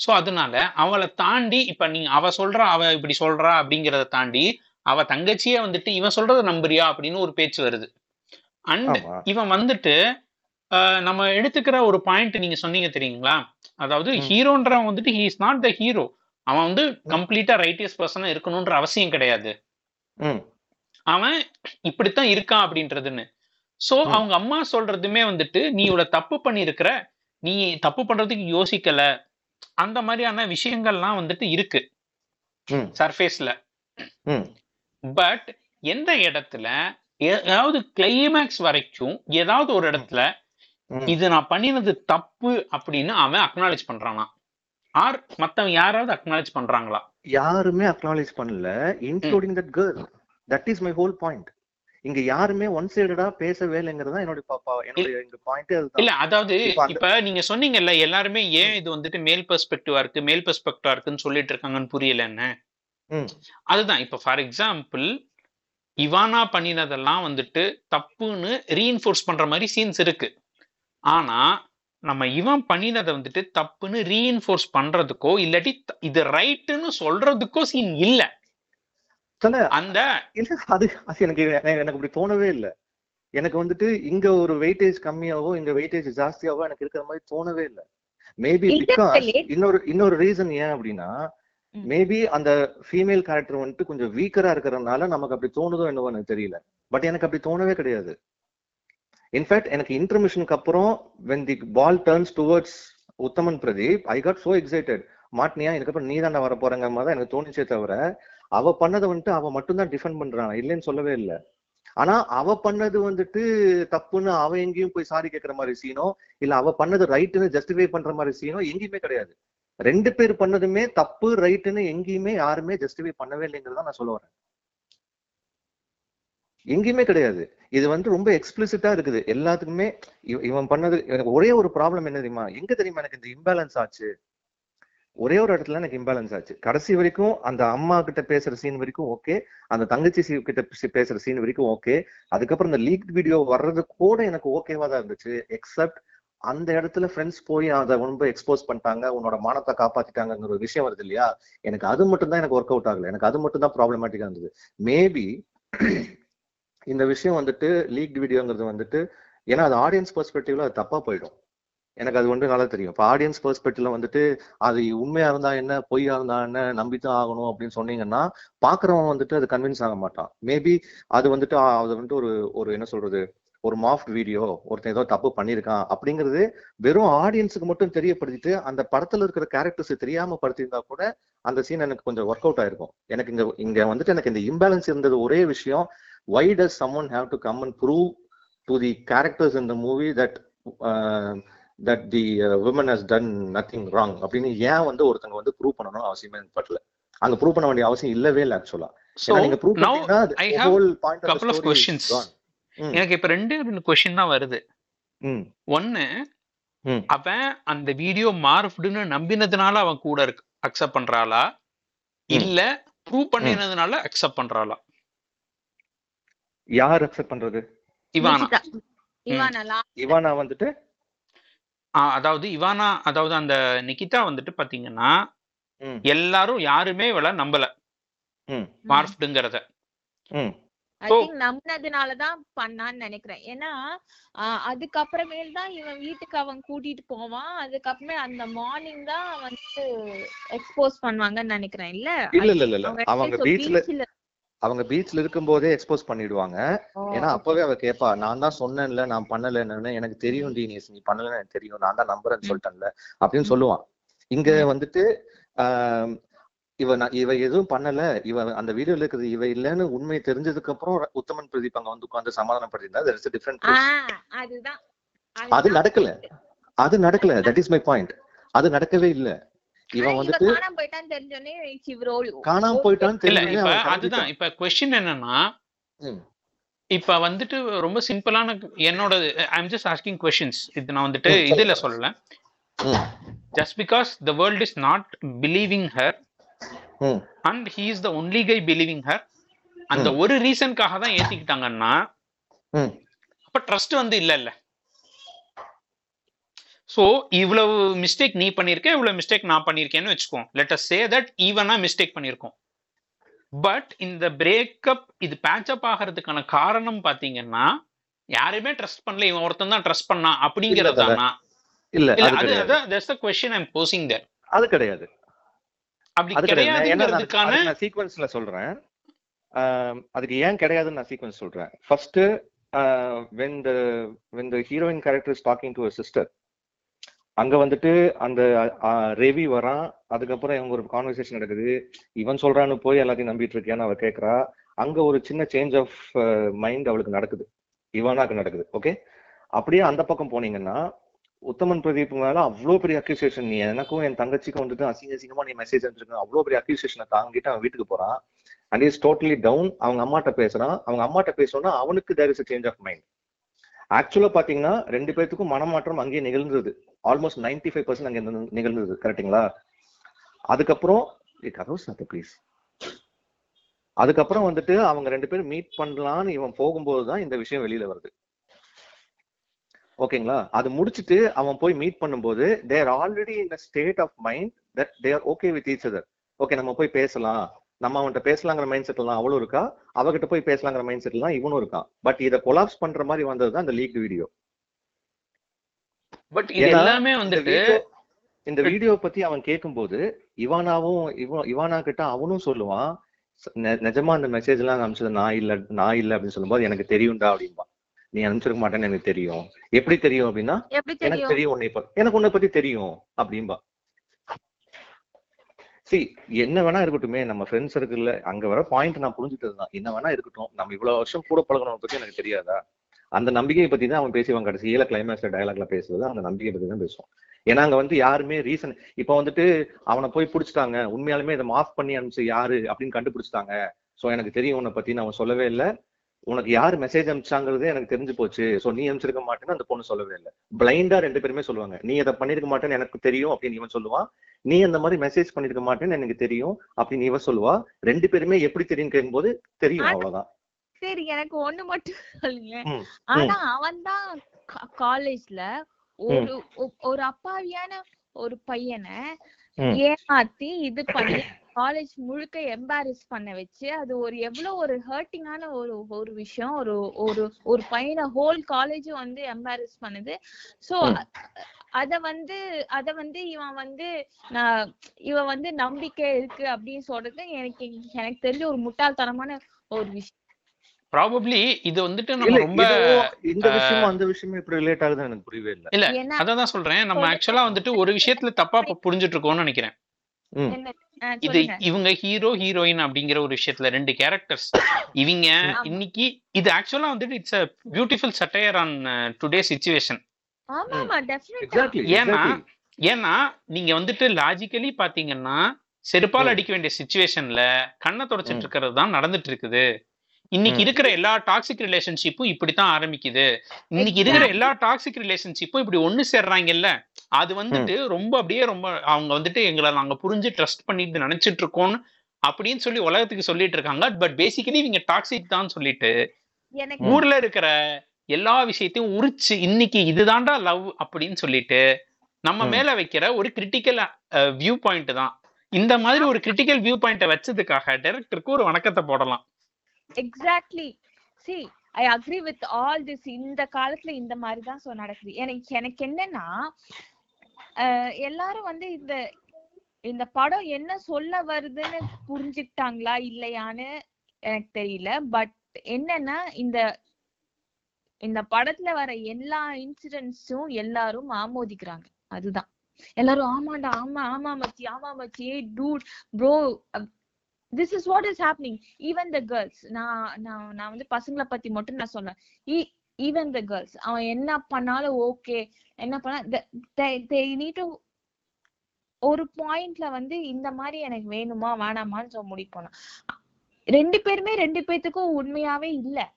சோ அதனால அவளை தாண்டி இப்ப நீ அவ சொல்றா அவ இப்படி சொல்றா அப்படிங்கறத தாண்டி அவ தங்கச்சியே வந்துட்டு இவன் சொல்றத நம்புறியா அப்படின்னு ஒரு பேச்சு வருது. அண்ட் இவன் வந்துட்டு நம்ம எடுத்துக்கிற ஒரு பாயிண்ட் நீங்க சொன்னீங்க தெரியுங்களா? அதாவது. ஹீரோன்றவன் வந்துட்டு he is not the hero அவன் வந்து கம்ப்ளீட்டா ரைட்டியஸ் பர்சனா இருக்கணும்ன்ற அவசியம் கிடையாது. அவன் இப்படித்தான் இருக்கான் அப்படின்றதுன்னு. சோ. அவங்க அம்மா சொல்றதுமே வந்துட்டு நீ இவ்வளவு தப்பு பண்ணியிருக்கிற நீ தப்பு பண்றதுக்கு யோசிக்கல. அந்த மாதிரியான விஷயங்கள்லாம் வந்துட்டு இருக்கு. சர்ஃபேஸ்ல பட் எந்த இடத்துல ஏதாவது கிளைமேக்ஸ் வரைக்கும் ஏதாவது ஒரு இடத்துல. இது நான் பண்ணினது தப்பு அப்படின்னு அவன் அக்னாலேஜ் பண்றானா? ஆர் மத்தவன் யாராவது அக்னாலேஜ் பண்றாங்களா? யாருமே அக்னாலேஜ் பண்ணல including that girl that is my whole point இங்க யாருமே ஒன் சைடடா பேசவே இல்லைங்கிறது தான் என்னுடைய பாப்பா என்னுடைய எங்க பாயிண்ட் இல்ல அதாவது இப்ப நீங்க சொன்னீங்கல்ல எல்லாருமே ஏன் இது வந்துட்டு மேல் பெர்ஸ்பெக்டிவா இருக்கு மேல் பெர்ஸ்பெக்டிவா இருக்குன்னு சொல்லிட்டு இருக்காங்கன்னு புரியல என்ன. அதுதான் இப்ப ஃபார் எக்ஸாம்பிள் இவானா பண்ணினதெல்லாம் வந்துட்டு தப்புன்னு ரீஇன்ஃபோர்ஸ் பண்ற மாதிரி சீன்ஸ் இருக்கு ஆனா நம்ம இவன் பண்ணினதை வந்துட்டு தப்புன்னு ரீஇன்ஃபோர்ஸ் பண்றதுக்கோ இல்லாட்டி இது ரைட்டுன்னு சொல்றதுக்கோ சீன் இல்ல அந்த இல்ல அது அது எனக்கு எனக்கு அப்படி தோணவே இல்ல எனக்கு வந்துட்டு இங்க ஒரு வெயிட்டேஜ் கம்மியாவோ இங்க வெயிட்டேஜ் ஜாஸ்தியாவோ எனக்கு இருக்கிற மாதிரி தோணவே இல்ல மேபி பிகாஸ். இன்னொரு இன்னொரு ரீசன் ஏன் அப்படின்னா. மேபி அந்த ஃபீமேல் கேரக்டர் வந்துட்டு கொஞ்சம் வீக்கரா இருக்கிறதுனால நமக்கு அப்படி தோணுதோ என்னவோ எனக்கு தெரியல. பட் எனக்கு அப்படி தோணவே கிடையாது. இன்ஃபேக்ட் எனக்கு இன்டர்மிஷனுக்கு அப்புறம் when the ball turns towards Uthaman Pradeep I got so excited மாட்னியா இதுக்கப்புறம் நீ தானே வர போறங்க மாதிரி தான் எனக்கு தோணுச்சே தவிர அவ பண்ணதை வந்துட்டு அவ மட்டும்தான் டிஃபெண்ட் பண்றான்? இல்லைன்னு சொல்லவே இல்லை. ஆனா அவ பண்ணது வந்துட்டு தப்புன்னு அவ எங்கேயும் போய் சாரி கேட்கற மாதிரி சீனோ இல்ல அவ பண்ணது ரைட்டுன்னு ஜஸ்டிஃபை பண்ற மாதிரி சீனோ எங்கேயுமே கிடையாது. ரெண்டு பேர் பண்ணதுமே தப்பு ரைட்டுன்னு எங்கேயுமே யாருமே ஜஸ்டிஃபை பண்ணவே இல்லைங்கிறத நான் சொல்ல வரேன். எங்கேயுமே கிடையாது. இது வந்து ரொம்ப எக்ஸ்பிளிசிட்டா இருக்குது. எல்லாத்துக்குமே இவன் பண்ணது ஒரே ஒரு ப்ராப்ளம் என்ன தெரியுமா? எங்க தெரியுமா எனக்கு இந்த இம்பேலன்ஸ் ஆச்சு? ஒரே ஒரு இடத்துல எனக்கு இம்பேலன்ஸ் ஆச்சு. கடைசி வரைக்கும் அந்த அம்மா கிட்ட பேசுற சீன் வரைக்கும் ஓகே அந்த தங்கச்சி கிட்ட பேசுற சீன் வரைக்கும் ஓகே அதுக்கப்புறம் இந்த லீக் வீடியோ வர்றது கூட எனக்கு ஓகேவா தான் இருந்துச்சு எக்ஸப்ட் அந்த இடத்துல ஃப்ரெண்ட்ஸ் போய் அதை ரொம்ப எக்ஸ்போஸ் பண்ணிட்டாங்க உன்னோட மானத்தை காப்பாத்திட்டாங்கிற ஒரு விஷயம் வருது இல்லையா? எனக்கு அது மட்டும் தான் எனக்கு ஒர்க் அவுட் ஆகல. எனக்கு அது மட்டும் தான் ப்ராப்ளமேட்டிக்கா இருந்தது. மேபி இந்த விஷயம் வந்துட்டு லீக் வீடியோங்கிறது வந்துட்டு ஏன்னா அது ஆடியன்ஸ் பெர்ஸ்பெக்டிவ்ல அது தப்பா போயிடும். எனக்கு அது வந்து நல்லா தெரியும். இப்போ ஆடியன்ஸ் பெர்ஸ்பெக்டிவ்ல வந்துட்டு அது உண்மையா இருந்தா என்ன பொய்யா இருந்தா என்ன நம்பித்தான் ஆகணும் அப்படின்னு சொன்னீங்கன்னா பாக்குறவன் வந்துட்டு அது கன்வின்ஸ் ஆக மாட்டான். மேபி அது வந்துட்டு அது வந்துட்டு ஒரு ஒரு என்ன சொல்றது ஒரு மாஃப்ட் வீடியோ ஒருத்தன் ஏதோ தப்பு பண்ணியிருக்கான் அப்படிங்கிறது வெறும் ஆடியன்ஸுக்கு மட்டும் தெரியப்படுத்திட்டு அந்த படத்துல இருக்கிற கேரக்டர்ஸ் தெரியாம படுத்தியிருந்தா கூட அந்த சீன் எனக்கு கொஞ்சம் ஒர்க் அவுட் ஆயிருக்கும். எனக்கு இங்க இங்க வந்துட்டு எனக்கு இந்த இம்பேலன்ஸ் இருந்தது ஒரே விஷயம் why does someone have to come and prove to the characters in the movie that uh, that the uh, woman has done nothing wrong அப்படின்னு ஏன் வந்து ஒருத்தங்க வந்து ப்ரூவ் பண்ணணும் அவசியமே படல. அங்க ப்ரூவ் பண்ண வேண்டிய அவசியம் இல்லவே இல்லை ஆக்சுவலா நீங்க ப்ரூவ் பண்ணீங்கன்னா எனக்கு இப்ப ரெண்டு ரெண்டு கொஸ்டின் தான் வருது. ஒன்னு. அவன் அந்த வீடியோ மார்ஃப்டுன்னு நம்பினதுனால அவன் கூட இருக்கு அக்செப்ட் பண்றாளா. இல்ல ப்ரூவ் பண்ணினதுனால அக்செப்ட் பண்றாளா? யார் அக்செப்ட் பண்றது? இவானா. இவானா வந்துட்டு? அதாவது இவானா அதாவது அந்த நிகிதா வந்துட்டு பாத்தீங்கன்னா எல்லாரும் யாருமே இவள நம்பல. மார்ஃப்டுங்கிறத. ஐ திங்க் நம்பினதுனாலதான் பண்ணான்னு நினைக்கிறேன். ஏன்னா ஆஹ் அதுக்கப்புறமேல் தான் இவன் வீட்டுக்கு அவன் கூட்டிட்டு போவான். அதுக்கப்புறமே அந்த மார்னிங் தான் வந்து எக்ஸ்போஸ் பண்ணுவாங்கன்னு நினைக்கிறேன். இல்ல? இல்ல இல்ல இல்ல அவங்க பீச்ல அவங்க பீச்ல இருக்கும் போதே எக்ஸ்போஸ் பண்ணிடுவாங்க. ஏன்னா அப்பவே அவ கேப்பா நான் தான் சொன்னேன்ல நான் பண்ணலன்னு எனக்கு தெரியும் டீனியஸ் நீ பண்ணலன்னு எனக்கு தெரியும். நான் தான் நம்புறேன்னு. சொல்லிட்டேன்ல அப்படின்னு. சொல்லுவான். இங்க. வந்துட்டு ஆம், இவ நான் இவ எதுவும் பண்ணல. இவ அந்த வீடியோல இருக்கிறது இவ இல்லைன்னு உண்மை தெரிஞ்சதுக்கு அப்புறம் உத்தமன் பிரதீப் அங்க வந்து உட்கார்ந்து சமாதானப்படுத்திருந்தா case. ஆஹ் அதுதான். அது நடக்கல. அது நடக்கல. தட் இஸ் மை பாயிண்ட் அது நடக்கவே இல்ல. இவன் இவ வந்துட்டு காணாம போயிட்டான்னு தெரிஞ்சோடனே இவரோட காணாம இப்ப அவன் அதுதான். இப்ப கொஸ்டின் என்னன்னா. இப்ப வந்துட்டு ரொம்ப சிம்பிளான என்னோட ஐம் ஜஸ்ட் ஆஸ்கிங் கொஸ்டின்ஸ் இது நான் வந்துட்டு இதுல. சொல்லல. Just because the world is not believing her and he is the only guy believing her அந்த. ஒரு ரீசனுக்காக தான் ஏத்திக்கிட்டாங்கன்னா. அப்ப ட்ரஸ்ட் வந்து இல்ல இல்ல சோ இவ்வளவு மிஸ்டேக் நீ பண்ணிருக்க இவ்வளவு மிஸ்டேக் நான் பண்ணிருக்கேன்னு வச்சுக்கோ. லெட் அஸ் சே தட் ஈவனா மிஸ்டேக் பண்ணிருக்கோம். பட் இந்த பிரேக்கப் இது பேட்சப் ஆகிறதுக்கான காரணம் பாத்தீங்கன்னா யாரையுமே ட்ரஸ்ட் பண்ணல. இவன் ஒருத்தன் தான் ட்ரஸ்ட் பண்ணான் அப்படிங்கிறது இல்ல, அது கொஸ்டின் ஐம் போசிங் தட் அது கிடையாது. அப்படி கிடையாதுங்கிறதுக்கான சீக்வன்ஸ்ல சொல்றேன். அதுக்கு ஏன் கிடையாதுன்னு நான் சீக்வன்ஸ் சொல்றேன். First when the when the heroine character is talking to sister அங்க வந்துட்டு அந்த ரெவி வரான். அதுக்கப்புறம் இவங்க ஒரு கான்வர்சேஷன் நடக்குது. இவன் சொல்றான்னு போய் எல்லாத்தையும் நம்பிட்டு இருக்கியான்னு அவ கேக்குறா. அங்க ஒரு சின்ன சேஞ்ச் ஆஃப் மைண்ட் அவளுக்கு நடக்குது. இவனாக்கு நடக்குது. ஓகே அப்படியே அந்த பக்கம் போனீங்கன்னா உத்தமன் பிரதீப் மேல அவ்வளவு பெரிய அக்யூசியேஷன் நீ எனக்கும் என் தங்கச்சிக்கும் வந்துட்டு அசிங்க அசிங்கமா நீ மெசேஜ் அனுப்பிச்சிருக்க அவ்வளவு பெரிய அக்யூசியேஷனை தாங்கிட்டு அவன் வீட்டுக்கு போறான். அண்ட் இஸ் டோட்டலி டவுன் அவங்க அம்மாட்ட பேசுறான். அவங்க அம்மாட்ட பேசணும்னா அவனுக்கு there is change of mind ஆக்சுவலா பாத்தீங்கன்னா ரெண்டு பேர்த்துக்கும் மனமாற்றம் அங்கேயே நிகழ்ந்தது. ஆல்மோஸ்ட் நைன்டி ஃபைவ் பர்சன்ட் அங்கே நிகழ்ந்தது. கரெக்ட்டுங்களா அதுக்கப்புறம் கதவு ப்ளீஸ் அதுக்கப்புறம் வந்துட்டு அவங்க ரெண்டு பேரும் மீட் பண்ணலான்னு இவன் போகும்போது தான் இந்த விஷயம் வெளியில வருது. ஓகேங்களா? அது முடிச்சிட்டு அவன் போய் மீட் பண்ணும்போது they're already in state of mind that they're okay with each other okay நம்ம போய் பேசலாம். நம்ம அவன்கிட்ட பேசலாங்கிற மைண்ட் செட்லாம் அவளும் இருக்கா? அவகிட்ட போய் பேசலாங்கிற மைண்ட் செட்லாம் இவனும் இருக்கான் பட் இதை கொலாப்ஸ் பண்ற மாதிரி வந்தது தான் இந்த லீக் வீடியோ பட் இது எல்லாமே வந்துட்டு இந்த வீடியோ பத்தி அவன் கேட்கும்போது இவானாவும் இவ இவானா கிட்ட அவனும் சொல்லுவான் "ச- நெ- நிஜமா அந்த மெசேஜ் எல்லாம் அனுப்பிச்சது நான் இல்ல நான் இல்ல அப்படின்னு சொல்லும்போது எனக்கு தெரியும்டா அப்படின்பா நீ அனுப்பிச்சிருக்க மாட்டேன்னு எனக்கு தெரியும். எப்படி தெரியும் அப்படின்னா எனக்கு தெரியும்? உன்னை எனக்கு உன்னை பத்தி தெரியும் அப்படின்பா சி என்ன வேணா இருக்கட்டுமே நம்ம ஃப்ரெண்ட்ஸ் இருக்குல்ல அங்க வர பாயிண்ட் நான் புரிஞ்சுட்டது தான். என்ன வேணா இருக்கட்டும். நம்ம இவ்வளவு வருஷம் கூட பழகணும் பத்தி எனக்கு தெரியாதா? அந்த நம்பிக்கையை பத்தி தான் அவன் பேசுவான் கடைசியில கிளைமேக்ஸ்ல டயலாக்ல பேசுறது அந்த நம்பிக்கை பத்தி தான் பேசுவான். ஏன்னா அங்க வந்து யாருமே ரீசன் இப்ப வந்துட்டு அவனை போய் புடிச்சிட்டாங்க. உண்மையாலுமே இதை மாஃப் பண்ணி அனுப்பிச்சு யாரு அப்படின்னு கண்டுபிடிச்சிட்டாங்க. சோ எனக்கு தெரியும் உன்னை பத்தி அவன் சொல்லவே இல்லை. உனக்கு யார் மெசேஜ் அனுப்பிச்சாங்கிறதே எனக்கு தெரிஞ்சு போச்சு. சோ நீ அனுப்பிச்சிருக்க மாட்டேன்னு அந்த பொண்ணு சொல்லவே இல்லை. பிளைண்டா ரெண்டு பேருமே சொல்லுவாங்க. நீ அதை பண்ணிருக்க மாட்டேன்னு எனக்கு தெரியும் அப்படின்னு இவன் சொல்லுவான் நீ அந்த மாதிரி மெசேஜ் பண்ணிருக்க மாட்டேன்னு எனக்கு தெரியும் அப்படின்னு இவ சொல்லுவா. ரெண்டு பேருமே எப்படி தெரியும் கேட்கும்போது தெரியும் அவ்வளவுதான். சரி எனக்கு ஒண்ணு மட்டும் சொல்லுங்க. ஆனா அவன் தான் காலேஜ்ல ஒரு ஒரு அப்பாவியான ஒரு பையனை. ஏமாத்தி இது பண்ணி காலேஜ் முழுக்க எம்பாரஸ் பண்ண வச்சு அது ஒரு எவ்வளவு ஒரு ஹர்ட்டிங்கான ஒரு ஒரு விஷயம். ஒரு ஒரு ஒரு பையனை ஹோல் காலேஜும் வந்து எம்பாரஸ் பண்ணுது. சோ. அத வந்து அத வந்து இவன் வந்து நான் இவன் வந்து நம்பிக்கை இருக்கு அப்படின்னு சொல்றது எனக்கு எனக்கு தெரிஞ்ச ஒரு முட்டாள்தனமான ஒரு விஷயம். ப்ராபப்ளி இது வந்துட்டு இல்ல நம்ம ரொம்ப இந்த விஷயமும் அந்த விஷயமும் எப்படி ரிலேட் ஆகுதுன்னு எனக்கு புரியவே இல்லை. இல்ல அததான் சொல்றேன். நம்ம ஆக்சுவலா வந்துட்டு ஒரு விஷயத்துல தப்பா புரிஞ்சுட்டு இருக்கோம்னு நினைக்கிறேன். இது இவங்க ஹீரோ ஹீரோயின் அப்படிங்கிற ஒரு விஷயத்துல ரெண்டு கேரக்டர்ஸ் இவங்க. இன்னைக்கு இது ஆக்சுவலா வந்துட்டு it's a beautiful satire on today situation ஏன்னா ஏன்னா நீங்க வந்துட்டு லாஜிக்கலி பாத்தீங்கன்னா செருப்பால். அடிக்க வேண்டிய சுச்சுவேஷன்ல கண்ணை தொடச்சிட்டு. இருக்கிறது தான் நடந்துட்டு இருக்குது. இன்னைக்கு. இருக்கிற எல்லா டாக்ஸிக் ரிலேஷன்ஷிப்பும் இப்படித்தான் ஆரம்பிக்குது. இன்னைக்கு இருக்கிற எல்லா டாக்ஸிக் ரிலேஷன்ஷிப்பும் இப்படி ஒண்ணு சேர்றாங்கல்ல? அது வந்துட்டு ரொம்ப அப்படியே ரொம்ப அவங்க வந்துட்டு எங்களை நாங்க புரிஞ்சு ட்ரஸ்ட் பண்ணிட்டு நினைச்சிட்டு இருக்கோம்னு அப்படின்னு சொல்லி உலகத்துக்கு சொல்லிட்டு இருக்காங்க. பட் பேசிக்கலி இவங்க டாக்ஸிக் தான் சொல்லிட்டு எனக்கு ஊர்ல இருக்கிற எல்லா விஷயத்தையும் உரிச்சு இன்னைக்கு இதுதான்டா லவ் அப்படின்னு சொல்லிட்டு நம்ம. மேல வைக்கிற ஒரு கிரிட்டிக்கல் வியூ பாயிண்ட் தான். இந்த மாதிரி ஒரு கிரிட்டிக்கல் வியூ பாயிண்ட வச்சதுக்காக டைரக்டருக்கு ஒரு வணக்கத்தை போடலாம். Exactly see I agree with all this இந்த காலத்துல இந்த மாதிரி தான் சோ நடக்குது. எனக்கு எனக்கு என்னன்னா அஹ், எல்லாரும் வந்து இந்த இந்த படம் என்ன சொல்ல வருதுன்னு புரிஞ்சுக்கிட்டாங்களா இல்லையான்னு எனக்கு தெரியல. பட் என்னன்னா இந்த இந்த படத்துல வர எல்லா இன்சிடென்ட்ஸும் எல்லாரும் ஆமோதிக்கிறாங்க. அதுதான். எல்லாரும் ஆமாண்டா ஆமா ஆமா மச்சி ஆமா மச்சி. Dude bro this is what is happening even the girls நான் நான் நான் வந்து பசங்களை பத்தி மட்டும் நான் சொன்னேன் ஈவன் த கேர்ள்ஸ் அவன் என்ன பண்ணாலும் ஓகே என்ன பண்ணா ஒரு பாயிண்ட்ல வந்து இந்த மாதிரி எனக்கு வேணுமா வேணாமான்னு சொல்ல பண்ணோம் ரெண்டு பேருமே ரெண்டு பேத்துக்கும் உண்மையாவே இல்ல.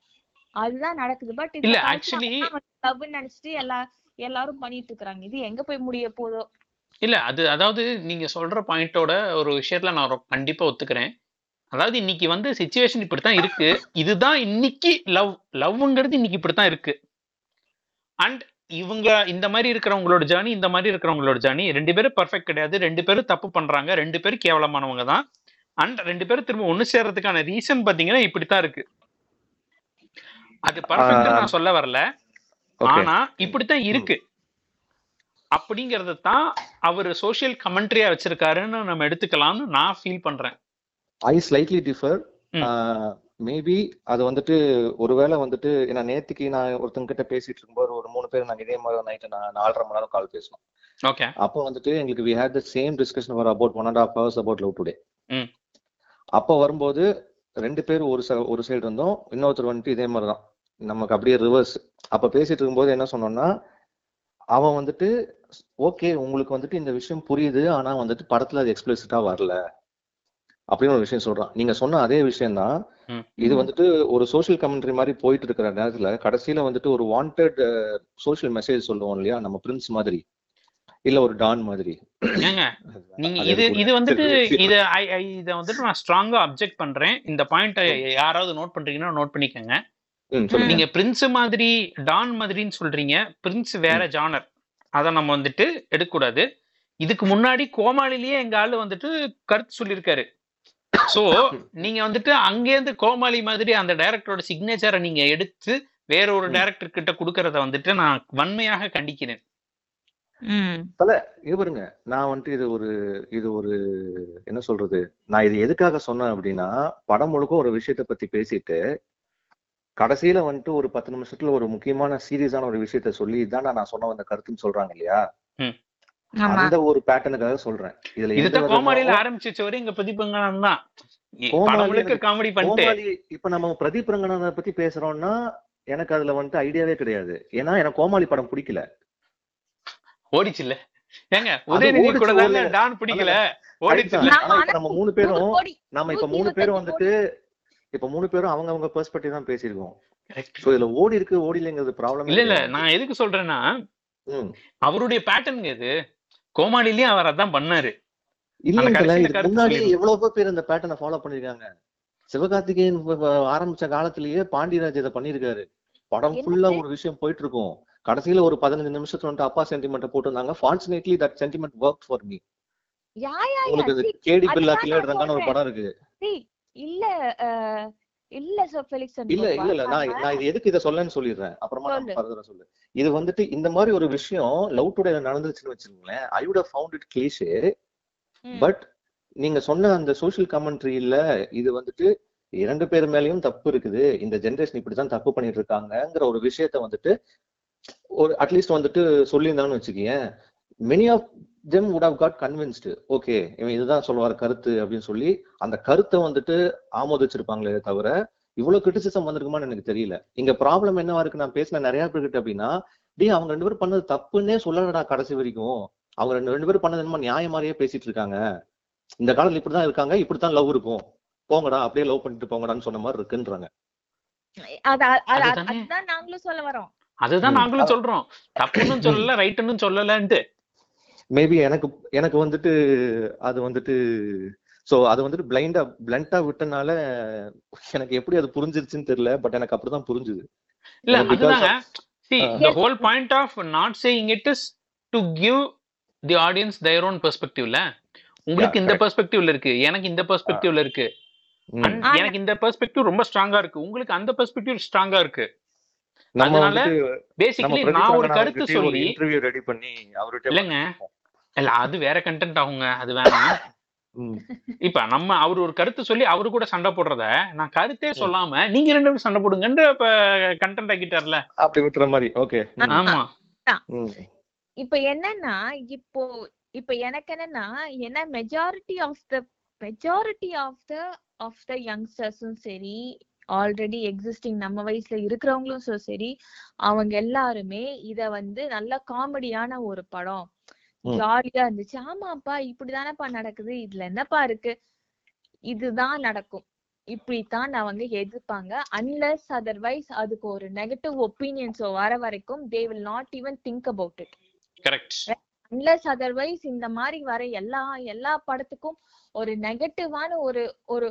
அதுதான் நடக்குது. பட் இல்ல, actually- லவ் நினைச்சிட்டு எல்லா எல்லாரும் பண்ணிட்டு இருக்காங்க இது எங்க போய் முடிய போதோ? இல்ல அது அதாவது நீங்க சொல்ற பாயிண்டோட ஒரு விஷயத்துல நான் கண்டிப்பா ஒத்துக்கிறேன். அதாவது இன்னைக்கு வந்து சுச்சுவேஷன் இப்படித்தான் இருக்கு. இதுதான் இன்னைக்கு லவ் லவ்ங்கிறது இன்னைக்கு இப்படித்தான் இருக்கு. அண்ட் இவங்க இந்த மாதிரி இருக்கிறவங்களோட ஜேர்னி இந்த மாதிரி இருக்கிறவங்களோட ஜேர்னி ரெண்டு பேரும் பர்ஃபெக்ட் கிடையாது. ரெண்டு பேரும் தப்பு பண்றாங்க. ரெண்டு பேரும் கேவலமானவங்க தான். அண்ட் ரெண்டு பேரும் திரும்ப ஒண்ணு சேர்றதுக்கான ரீசன் பாத்தீங்கன்னா இப்படித்தான் இருக்கு. அது பர்ஃபெக்ட் நான் சொல்ல வரல. ஆனா இப்படித்தான் இருக்கு. அப்படிங்கறத தான் அவர் சோஷியல் கமெண்ட்ரியா வச்சிருக்காருன்னு நம்ம எடுத்துக்கலாம்னு நான் ஃபீல் பண்றேன். ஐ ஸ்லைட்லி டிஃபர். மேபி அது வந்துட்டு ஒருவேளை வந்துட்டு ஏன்னா நேத்துக்கு நான் ஒருத்தங்க கிட்ட பேசிட்டு இருக்கும்போது ஒரு மூணு பேர் நாங்க இதே மாதிரி நைட்டு நான் நாலரை மணி நேரம் கால் பேசணும் ஓகே அப்போ வந்துட்டு எங்களுக்கு we had the same discussion வர about one and half hours about Love Today. அப்போ வரும்போது ரெண்டு பேர் ஒரு ஒரு சைடு இருந்தோம் இன்னொருத்தர் வந்துட்டு இதே மாதிரி தான். நமக்கு அப்படியே ரிவர்ஸ் அப்ப பேசிட்டு இருக்கும்போது என்ன சொன்னோம்னா அவன் வந்துட்டு ஓகே உங்களுக்கு வந்துட்டு இந்த விஷயம் புரியுது ஆனா வந்துட்டு படத்துல அது எக்ஸ்பிளிசிட்டா வரல. அப்படின்னு ஒரு விஷயம் சொல்றான். நீங்க சொன்ன அதே விஷயம் தான். இது வந்துட்டு ஒரு சோஷியல் கமெண்ட்ரி மாதிரி போயிட்டு இருக்கிற நேரத்துல கடைசியில வந்துட்டு ஒரு வாண்டட் சோஷியல் மெசேஜ் சொல்லுவோம் இல்லையா? நம்ம பிரின்ஸ் மாதிரி. இல்ல ஒரு டான் மாதிரி. நீங்க இது இது வந்துட்டு இத இத வந்துட்டு நான் ஸ்ட்ராங்கா அப்செக்ட் பண்றேன். இந்த பாயிண்ட் யாராவது நோட் பண்றீங்கன்னா நோட் பண்ணிக்கோங்க. நீங்க பிரின்ஸ் மாதிரி டான் மாதிரின்னு சொல்றீங்க. பிரின்ஸ் வேற ஜானர் அத நம்ம வந்துட்டு எடுக்கக்கூடாது. இதுக்கு முன்னாடி கோமாளிலேயே எங்க ஆளு வந்துட்டு கருத்து சொல்லியிருக்காரு. சோ நீங்க வந்துட்டு அங்கேருந்து கோமாளி மாதிரி அந்த டைரக்டரோட சிக்னேச்சரை நீங்க எடுத்து வேற ஒரு. டைரக்டர் கிட்ட கொடுக்கறத வந்துட்டு நான் வன்மையாக கண்டிக்கிறேன். ம். இது பாருங்க. நான் வந்துட்டு இது ஒரு இது ஒரு என்ன சொல்றது? நான் இது எதுக்காக சொன்னேன் அப்படின்னா படம் முழுக்க ஒரு விஷயத்த பத்தி பேசிட்டு கடைசியில வந்துட்டு ஒரு பத்து நிமிஷத்துல ஒரு முக்கியமான சீரியஸான ஒரு விஷயத்த சொல்லி இதான் நான் சொன்ன வந்த கருத்துன்னு சொல்றாங்க இல்லையா? அந்த ஒரு பேட்டர்னுக்காக சொல்றேன். இதுல இதுதான் கோமாளியில ஆரம்பிச்சவரை இங்க பிரதீபங்கனம் தான். இ- கோமாளி படம் முழுக்க எனக்கு- காமெடி பண்ணிட்டு. கோமாளி இப்ப நம்ம பிரதீப் ரங்கநாதனை பத்தி பேசுறோம்னா எனக்கு அதுல வந்துட்டு ஐடியாவே கிடையாது. ஏன்னா எனக்கு கோமாளி படம் பிடிக்கல. ஓடிச்சு இல்ல ஏங்க உதயநிதி கூட தானே. டான் பிடிக்கல. ஓடிச்சு. தான். நம்ம மூணு பேரும் நம்ம இப்ப மூணு பேரும் வந்துட்டு இப்ப மூணு பேரும் அவங்க அவங்க பெர்ஸ்பெக்டிவ் தான் பேசியிருக்கோம். சோ இதுல ஓடி இருக்கு ஓடி இல்லைங்கிறது ப்ராப்ளம் இல்ல இல்ல. நான் எதுக்கு சொல்றேன்னா. அவருடைய பேட்டர்ன் இது. கோமாளிலயும் அவர் அதான் பண்ணாரு. முன்னாடி. எவ்வளவோ பேர் இந்த பேட்டர்னை ஃபாலோ பண்ணிருக்காங்க. சிவகார்த்திகேயன் ஆரம்பிச்ச காலத்திலேயே பாண்டியராஜ் இதை பண்ணிருக்காரு படம்? ஃபுல்லா ஒரு விஷயம் போயிட்டு இருக்கும் கடைசியில ஒரு பதினஞ்சு நிமிஷத்துல வந்துட்டு அப்பா சென்டிமெண்ட் போட்டிருந்தாங்க. Fortunately that sentiment work for me yeah yeah yeah உங்களுக்கு கேடி பில்லா ரங்கான ஒரு. படம் இருக்கு. இல்ல இல்ல சார் ஃபெலிக்ஸ் இல்ல இல்ல இல்ல. நான் நான் இது எதுக்கு இதை சொல்லன்னு சொல்லிடுறேன். அப்புறமா ஆ சொல்லு. இது வந்துட்டு இந்த மாதிரி ஒரு விஷயம் லவ் டுடே நடந்துச்சுன்னு வச்சுக்கோங்களேன். I would found it cliche but நீங்க சொன்ன அந்த சோஷியல் கமெண்ட்ரியில இது வந்துட்டு இரண்டு பேர் மேலயும் தப்பு இருக்குது. இந்த ஜெனரேஷன் இப்படிதான் தப்பு பண்ணிட்டு இருக்காங்கங்கிற ஒரு விஷயத்த வந்துட்டு ஒரு அட்லீஸ்ட் வந்துட்டு சொல்லியிருந்தாங்கன்னு வச்சுக்கேன் many of them would have got convinced okay இவன் இதுதான் சொல்லுவார் கருத்து அப்படின்னு சொல்லி அந்த கருத்தை வந்துட்டு ஆமோதிச்சிருப்பாங்களே தவிர இவ்வளவு கிரிட்டிசிசம் வந்திருக்குமான்னு எனக்கு தெரியல. இங்க ப்ராப்ளம் என்னவா இருக்கு? நான் பேசின நிறைய பேர்கிட்ட அப்படின்னா டேய் அவங்க ரெண்டு பேரும் பண்ணது தப்புன்னே சொல்லலடா கடைசி வரைக்கும். அவங்க ரெண்டு ரெண்டு பேரும் பண்ணது என்னமோ நியாயம் மாதிரியே பேசிட்டு இருக்காங்க. இந்த காலத்துல இப்படிதான் இருக்காங்க இப்படித்தான் லவ் இருக்கும். போங்கடா அப்படியே லவ் பண்ணிட்டு போங்கடான்னு சொன்ன மாதிரி இருக்குன்றாங்க. அது அது- அது- அதுதானே. நாங்களும் சொல்ல வரோம். அதுதான். நாங்களும் சொல்றோம். தப்புன்னு சொல்லல ரைட்டுன்னு சொல்லலன்ட்டு. மேபி எனக்கு எனக்கு வந்துட்டு அது வந்துட்டு சோ அது வந்துட்டு பிளைண்டா பிளண்டா விட்டனால எனக்கு எப்படி அது புரிஞ்சிருச்சுன்னு தெரியல பட் எனக்கு அப்படிதான் புரிஞ்சுது. இல்ல அதுதாங்க. see the whole point of not saying it is to give the audience their own perspectiveல உங்களுக்கு இந்த. பெர்ஸ்பெக்டிவ்ல இருக்கு எனக்கு இந்த பெர்ஸ்பெக்டிவ்ல இருக்கு. எனக்கு இந்த பெர்ஸ்பெக்டிவ் ரொம்ப ஸ்ட்ராங்கா இருக்கு. உங்களுக்கு அந்த பெர்ஸ்பெக்டிவ் ஸ்ட்ராங்கா இருக்கு. அதனால பேசிக்கலி நான் ஒரு கருத்து சொல்லி இன்டர்வியூ ரெடி பண்ணி அவர்கிட்ட இல்லைங்க. இல்ல அது வேற கண்டென்ட் ஆகுங்க. அது வேணாம். இப்ப நம்ம அவர் ஒரு கருத்து சொல்லி அவரு கூட சண்டை போடுறத நான் கருத்தே சொல்லாம நீங்க ரெண்டு பேரும் சண்டை போடுங்கன்ற இப்ப கண்டென்ட் ஆக்கிட்டார்ல. அப்படி விட்டுற மாதிரி. ஓகே. ஆமா. இப்ப என்னன்னா இப்போ இப்ப எனக்கு என்னன்னா என்ன majority of the majority of the of the யங்ஸ்டர்ஸும் சரி ஆல்ரெடி எக்ஸிஸ்டிங் நம்ம வயசுல இருக்கிறவங்களும் சரி அவங்க எல்லாருமே இத வந்து நல்ல காமெடியான ஒரு படம். ஜாலியா இருந்துச்சு. ஆமாப்பா இப்படிதானப்பா நடக்குது. இதுல என்னப்பா இருக்கு? இதுதான் நடக்கும். இப்படித்தான் அவங்க எதிர்ப்பாங்க. அன்லெஸ் அதர்வைஸ் அதுக்கு ஒரு நெகட்டிவ் ஒப்பீனியன்ஸோ வர வரைக்கும் they will not even think about it correct unless otherwise இந்த மாதிரி வர எல்லா எல்லா படத்துக்கும் ஒரு நெகட்டிவான ஒரு ஒரு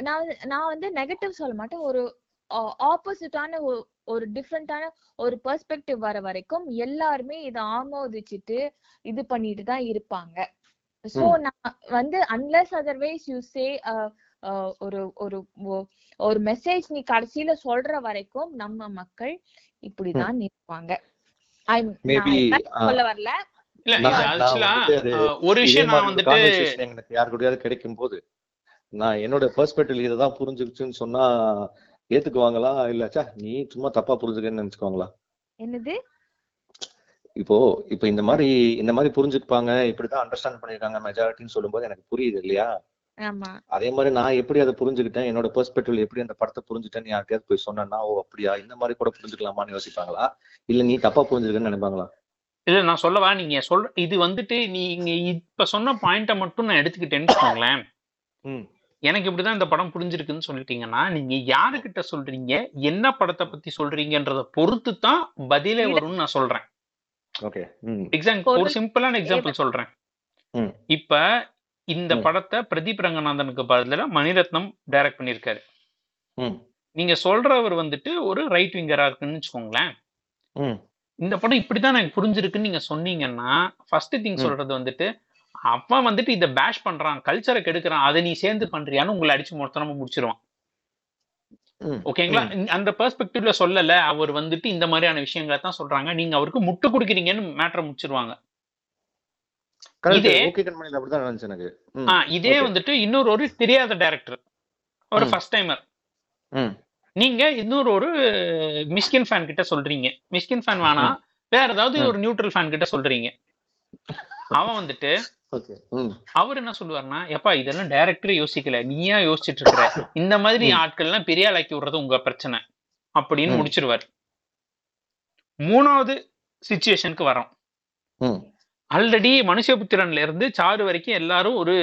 நான் நான் வந்து நெகட்டிவ் சொல்ல மாட்டேன். ஒரு ஆப்போசிட்டான ஒரு டிஃப்ரெண்டான ஒரு பெர்ஸ்பெக்டிவ் வர வரைக்கும் எல்லாருமே இதை ஆமோதிச்சுட்டு இது பண்ணிட்டு தான் இருப்பாங்க சோ. நான் வந்து அன்லெஸ் அதர்வைஸ் யூ சே ஒரு ஒரு ஒரு மெசேஜ் நீ கடைசியில சொல்ற வரைக்கும் நம்ம மக்கள் இப்படிதான் ஆ. சொல்ல வரல இது ஒரு இதே விஷயம் நான் வந்துட்டு எனக்கு யாரு கிடைக்கும் போது நான் என்னோட பெர்ஸ்பெக்டிவ் இததான் புரிஞ்சுக்கிச்சுன்னு சொன்னா ஏத்துக்குவாங்களா? இல்ல ச்சே நீ சும்மா தப்பா புரிஞ்சுக்கன்னு நினைச்சுக்குவாங்களா? என்னது? இப்போ இப்போ இந்த மாதிரி இந்த மாதிரி புரிஞ்சுப்பாங்க இப்படிதான் அண்டர்ஸ்டாண்ட் பண்ணிருக்காங்க மெஜாரிட்டின்னு சொல்லும்போது எனக்கு புரியுது இல்லையா? ஆமா. அதே மாதிரி நான் எப்படி அதை புரிஞ்சுக்கிட்டேன்? என்னோட பெர்ஸ்பெக்டிவ்ல எப்படி அந்த படத்தை புரிஞ்சுட்டேன்னு யார்கிட்டயாவது போய் சொன்னேன்னா ஓ அப்படியா? இந்த மாதிரி கூட புரிஞ்சுக்கலாமான்னு யோசிப்பாங்களா? இல்ல நீ தப்பா புரிஞ்சுக்கன்னு நினைப்பாங்களா? இல்ல நான் சொல்லவா நீங்க சொல்ற இது வந்துட்டு நீங்க இப்ப சொன்ன பாயிண்ட மட்டும் நான் எடுத்துக்கிட்டேன்னு ம். எனக்கு இப்படிதான் இந்த படம் புரிஞ்சிருக்குன்னு சொல்லிட்டீங்கன்னா நீங்க யாருகிட்ட சொல்றீங்க என்ன படத்தை பத்தி சொல்றீங்கன்றத பொறுத்து தான் பதிலே. வரும்னு நான் சொல்றேன். ஓகே. ம். எக்ஸாம்பிள் ஒரு சிம்பிளான எக்ஸாம்பிள் சொல்றேன். ம். இப்ப இந்த. படத்தை பிரதீப் ரங்கநாதனுக்கு பதிலா மணிரத்னம் டைரக்ட் பண்ணியிருக்காரு. ம். நீங்க சொல்றவர் வந்துட்டு ஒரு ரைட் விங்கரா இருக்குன்னு வச்சுக்கோங்களேன். ம். இந்த படம் இப்படிதான் எனக்கு புரிஞ்சிருக்குன்னு நீங்க சொன்னீங்கன்னா ஃபர்ஸ்ட் திங். சொல்றது வந்துட்டு அவன் வந்துட்டு இத பேஷ் பண்றான் கல்ச்சரை கெடுக்கிறான் அதை நீ சேர்ந்து பண்றியான்னு உங்களை அடிச்சு மொத்தமா முடிச்சிருவான். ஓகேங்களா அந்த பெர்ஸ்பெக்டிவ்ல சொல்லல அவர் வந்துட்டு இந்த மாதிரியான விஷயங்களை தான் சொல்றாங்க. நீங்க அவருக்கு முட்டு கொடுக்குறீங்கன்னு மேட்டரை முடிச்சிருவாங்க. இதே இதே. வந்துட்டு இன்னொரு ஒரு தெரியாத டைரக்டர் ஒரு. ஃபர்ஸ்ட் டைமர் நீங்க இன்னொரு ஒரு மிஸ்கின் ஃபேன் கிட்ட சொல்றீங்க. மிஸ்கின் ஃபேன் வேணா. வேற ஏதாவது. ஒரு நியூட்ரல் ஃபேன் கிட்ட சொல்றீங்க. அவன் வந்துட்டு அவர் என்ன சொல்லுவாருன்னா எப்பா இதெல்லாம் டைரக்டர் யோசிக்கல. நீயா யோசிச்சுட்டு இருக்கிற இந்த மாதிரி ம். ஆட்கள்லாம் பெரிய ஆளாக்கி விடுறது உங்க பிரச்சனை. அப்படின்னு. முடிச்சிருவாரு. மூணாவது சுச்சுவேஷனுக்கு வரோம் ஆல்ரெடி மனுஷபுத்திரன்ல இருந்து சாரு வரைக்கும் எல்லாரும் ஒரு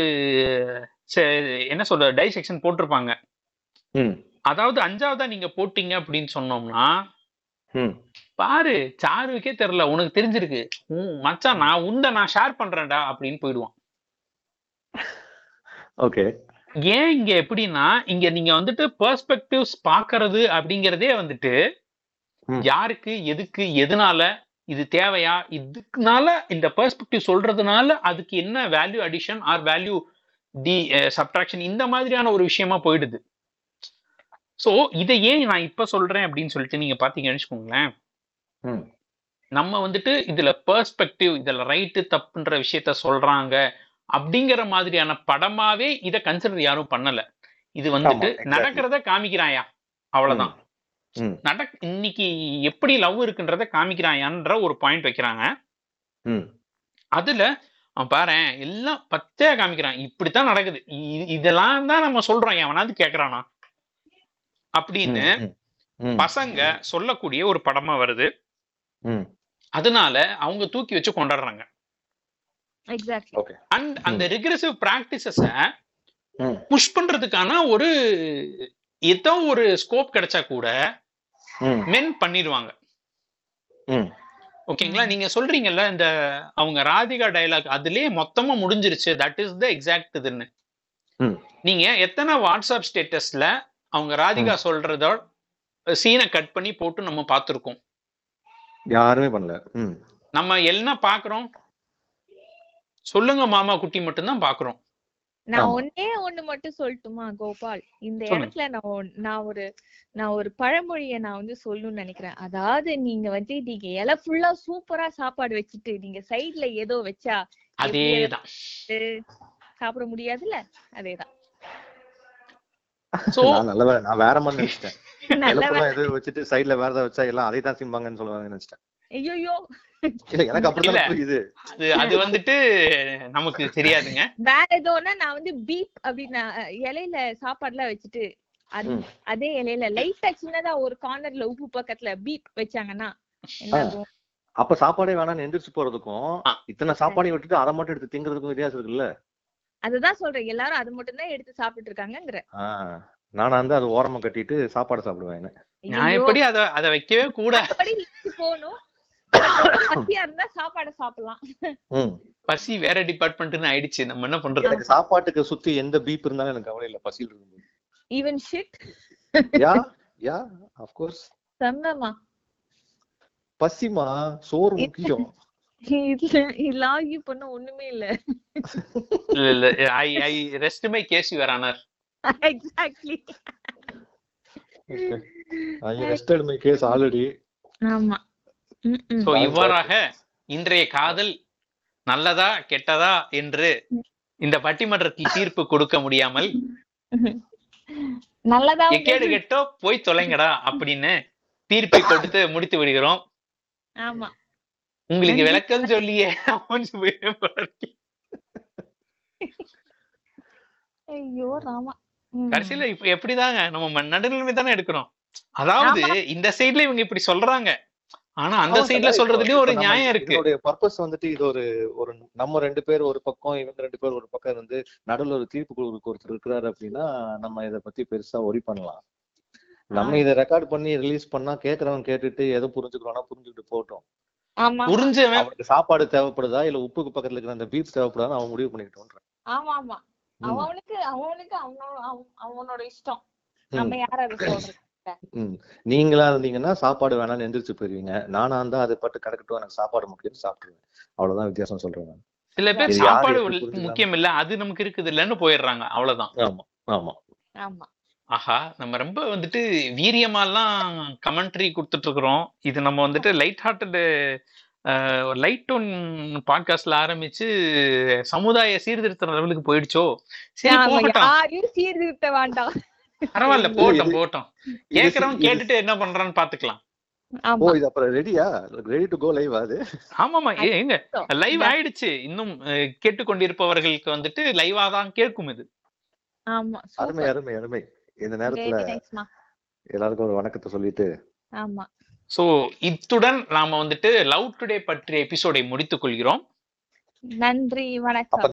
என்ன சொல்ற டைசெக்ஷன் போட்டிருப்பாங்க. அதாவது அஞ்சாவதா நீங்க போட்டீங்க அப்படின்னு சொன்னோம்னா. பாரு சாருக்கே தெரியல உனக்கு தெரிஞ்சிருக்கு. மச்சான் நான் உண்ட நான் ஷேர் பண்றேன்டா அப்படின்னு போயிடுவான். okay. ஏன் இங்க எப்படின்னா இங்க நீங்க வந்துட்டு பெர்ஸ்பெக்டிவ்ஸ் பாக்குறது அப்படிங்கறதே வந்துட்டு. யாருக்கு எதுக்கு எதனால இது தேவையா இதுக்குனால இந்த பெர்ஸ்பெக்டிவ் சொல்றதுனால அதுக்கு என்ன வேல்யூ அடிஷன் ஆர் வேல்யூ டி சப்ட்ராக்ஷன் இந்த மாதிரியான ஒரு விஷயமா போயிடுது. சோ இதை ஏன் நான் இப்ப சொல்றேன் அப்படின்னு சொல்லிட்டு நீங்க பாத்தீங்கன்னு வச்சுக்கோங்களேன். ம், நம்ம வந்துட்டு இதுல பெர்ஸ்பெக்டிவ் இதுல ரைட்டு தப்புன்ற விஷயத்த சொல்றாங்க அப்படிங்கிற மாதிரியான படமாவே இத கன்சிடர் யாரும் பண்ணல. இது வந்துட்டு. நடக்கிறத காமிக்கிறாயா? அவ்வளவுதான். ம், நடக் இன்னைக்கு எப்படி லவ் இருக்குன்றத காமிக்கிறாயான்ற ஒரு பாயிண்ட் வைக்கிறாங்க. ம். அதுல அவன் பாரேன் எல்லாம் பச்சையா காமிக்கிறான். இப்படித்தான் நடக்குது. இ- இதெல்லாம் தான் நம்ம சொல்றோம். எவனாவது கேக்குறானா? அப்படின்னு ம், ம், பசங்க சொல்லக்கூடிய ஒரு படமா வருது. அதனால அவங்க தூக்கி வச்சு கொண்டாடுறாங்க. அண்ட் அந்த ரிக்ரெசிவ் பிராக்டிசஸ ம், புஷ் பண்றதுக்கான ஒரு ஏதோ ஒரு ஸ்கோப் கிடைச்சா கூட ம், மென் பண்ணிடுவாங்க. ம். ஓகேங்களா நீங்க சொல்றீங்கல்ல இந்த அவங்க ராதிகா டயலாக் அதுலயே மொத்தமா முடிஞ்சிருச்சு தட் இஸ் த எக்ஸாக்ட் இதுன்னு. ம். நீங்க எத்தனை வாட்ஸ்அப் ஸ்டேட்டஸ்ல அவங்க ராதிகா சொல்றத சீனை கட் பண்ணி போட்டு நம்ம பார்த்திருக்கோம். யாருமே பண்ணல. ம், நம்ம என்ன பாக்குறோம்? சொல்லுங்க மாமா குட்டி மட்டும்தான் பாக்குறோம். நான். ஒன்னே ஒண்ணு மட்டும் சொல்லட்டுமா கோபால்? இந்த. இடத்துல நான் நான் ஒரு நான் ஒரு பழமொழிய நான் வந்து சொல்லணும்னு நினைக்கிறேன். அதாவது நீங்க வந்து நீங்க இலை ஃபுல்லா சூப்பரா சாப்பாடு வச்சுட்டு நீங்க சைடுல ஏதோ வச்சா அதேதான். சாப்பிட முடியாதுல்ல? அதேதான். சோ நான் நல்ல வேலை, நான் வேற மாதிரி நினைச்சிட்டேன். எது வச்சுட்டு சைடுல வேற ஏதாவது வச்சா எல்லாம் அதை தான் திம்பாங்கன்னு சொல்லுவாங்க நினைச்சிட்டேன். ஐயோ எனக்கு. அப்படிதான் புரியுது. அது அது வந்துட்டு நமக்கு தெரியாதுங்க. வேற ஏதோன்னா நான் வந்து பீப் அப்படின்னு இலையில சாப்பாடுலாம் வச்சுட்டு அது இலையில லைட்டா சின்னதா ஒரு கார்னர்ல உப்பு பக்கத்துல பீப் வச்சாங்கன்னா அப்ப சாப்பாடே வேணாம்னு எந்திரிச்சு போறதுக்கும். இத்தனை சாப்பாடையும் விட்டுட்டு அதை மட்டும் எடுத்து திங்கிறதுக்கும் வித்தியாசம் இருக்குல்ல? அதுதான் சொல்றேன். எல்லாரும் அது மட்டும் தான் எடுத்து சாப்பிட்டு இருக்காங்கங்கிற. நானா வந்து அது ஓரமா கட்டிட்டு சாப்பாடு சாப்பிடுவேன் நான் ஐயோ, எப்படி அத அத வைக்கவே கூட. மத்தபடி லிஸ்ட் போகணும். பசியா இருந்தா சாப்பாடை சாப்பிடலாம். ம். பசி வேற டிபார்ட்மெண்ட்னு ஆயிடுச்சு. நம்ம என்ன பண்றது? சாப்பாட்டுக்கு சுத்தி எந்த பீப் இருந்தாலும் எனக்கு கவலை இல்ல. பசியில் இருக்கும் even shit yeah yeah of course செம்மமா பசிமா சோறு முக்கியம். இல்ல இல்ல. I I rest my case your honour exactly I rested my case already ஆமா. சோ இவ்வாறாக இன்றைய காதல் நல்லதா கெட்டதா என்று இந்த பட்டிமன்றத்தில் தீர்ப்பு கொடுக்க முடியாமல் நல்லதா எக்கேடு கெட்டோ போய் தொலைங்கடா அப்படின்னு தீர்ப்பை கொடுத்து முடித்து விடுகிறோம். ஆமா. உங்களுக்கு. விளக்கம் சொல்லியே. ஐயோ ராமா. ம். கடைசியில இப்ப எப்படிதாங்க? நம்ம ம- நடுநிலைமை தானே எடுக்கிறோம் அதாவது இந்த சைடுல இவங்க இப்படி சொல்றாங்க. ஆனா அந்த சைடுல சொல்றதுலயும் ஒரு நியாயம் இருக்கு. இதோட பர்பஸ் வந்துட்டு இது ஒரு ஒரு நம்ம ரெண்டு பேர் ஒரு பக்கம் இவங்க ரெண்டு பேர் ஒரு பக்கம் இருந்து நடுவுல ஒரு தீர்ப்பு குழுவுக்கு ஒருத்தர் இருக்கிறாரு அப்படின்னா நம்ம இத பத்தி பெருசா ஒரி பண்ணலாம். நம்ம இத ரெக்கார்ட் பண்ணி ரிலீஸ் பண்ணா கேக்குறவன் கேட்டுட்டு எதை புரிஞ்சுக்கிறானா புரிஞ்சுக்கிட்டு போட்டோம் ஆமா. புரிஞ்சவன் அவனுக்கு சாப்பாடு தேவைப்படுதா? இல்ல உப்புக்கு பக்கத்துல இருக்கிற அந்த பீப் தேவைப்படுதா அவன் முடிவு பண்ணிக்கிட்டோன்ற. ஆமா ஆமா. அவனுக்கு அவனுக்கு அவனோட அவன்- அவனோட இஷ்டம். நம்ம யார. நீங்களா இருந்தீங்கன்னா சாப்பாடு வேணாம்னு எந்திரிச்சு போயிருவீங்க. நானா இருந்தா அது பட்டு கிடக்கட்டும் எனக்கு சாப்பாடு முக்கியம் சாப்பிட்டுருவேன். அவ்வளவுதான் வித்தியாசம் சொல்றேன் சில பேர் சாப்பாடு? முக்கியம் இல்ல அது நமக்கு இருக்குது இல்லன்னு போயிடுறாங்க. அவ்வளவுதான். ஆமா ஆமா. ஆமா. ஆஹா நம்ம ரொம்ப வந்துட்டு வீரியமாலாம் கமெண்ட்ரி கொடுத்துட்டு இருக்கிறோம். இது நம்ம வந்துட்டு லைட் ஹார்ட்டட் லைட் டோன் பாட்காஸ்ட்ல ஆரம்பிச்சு சமுதாய சீர்திருத்த லெவலுக்கு போயிடுச்சோ? சரி போகட்டும். சீர்திருத்த வேண்டாம். பரவாயில்ல போகட்டும் இது- கேக்குறவன் கேட்டுட்டு என்ன பண்றான்னு பாத்துக்கலாம். ஓ ஆமா இது அப்புறம் ரெடியா ரெடி டு கோ லைவ் அது? ஆமாமா எங்க? லைவ் ஆயிடுச்சு. இன்னும் கேட்டுக்கொண்டிருப்பவர்களுக்கு வந்துட்டு லைவா தான் கேட்கும் இது. ஆமா அருமை அருமை அருமை. இந்த நேரத்துல எல்லாருக்கும் ஒரு வணக்கத்தை சொல்லிட்டு ஆமா. சோ இத்துடன் நாம வந்துட்டு லவ் டுடே பற்றிய எபிசோடை முடித்துக் கொள்கிறோம். நன்றி வணக்கம்.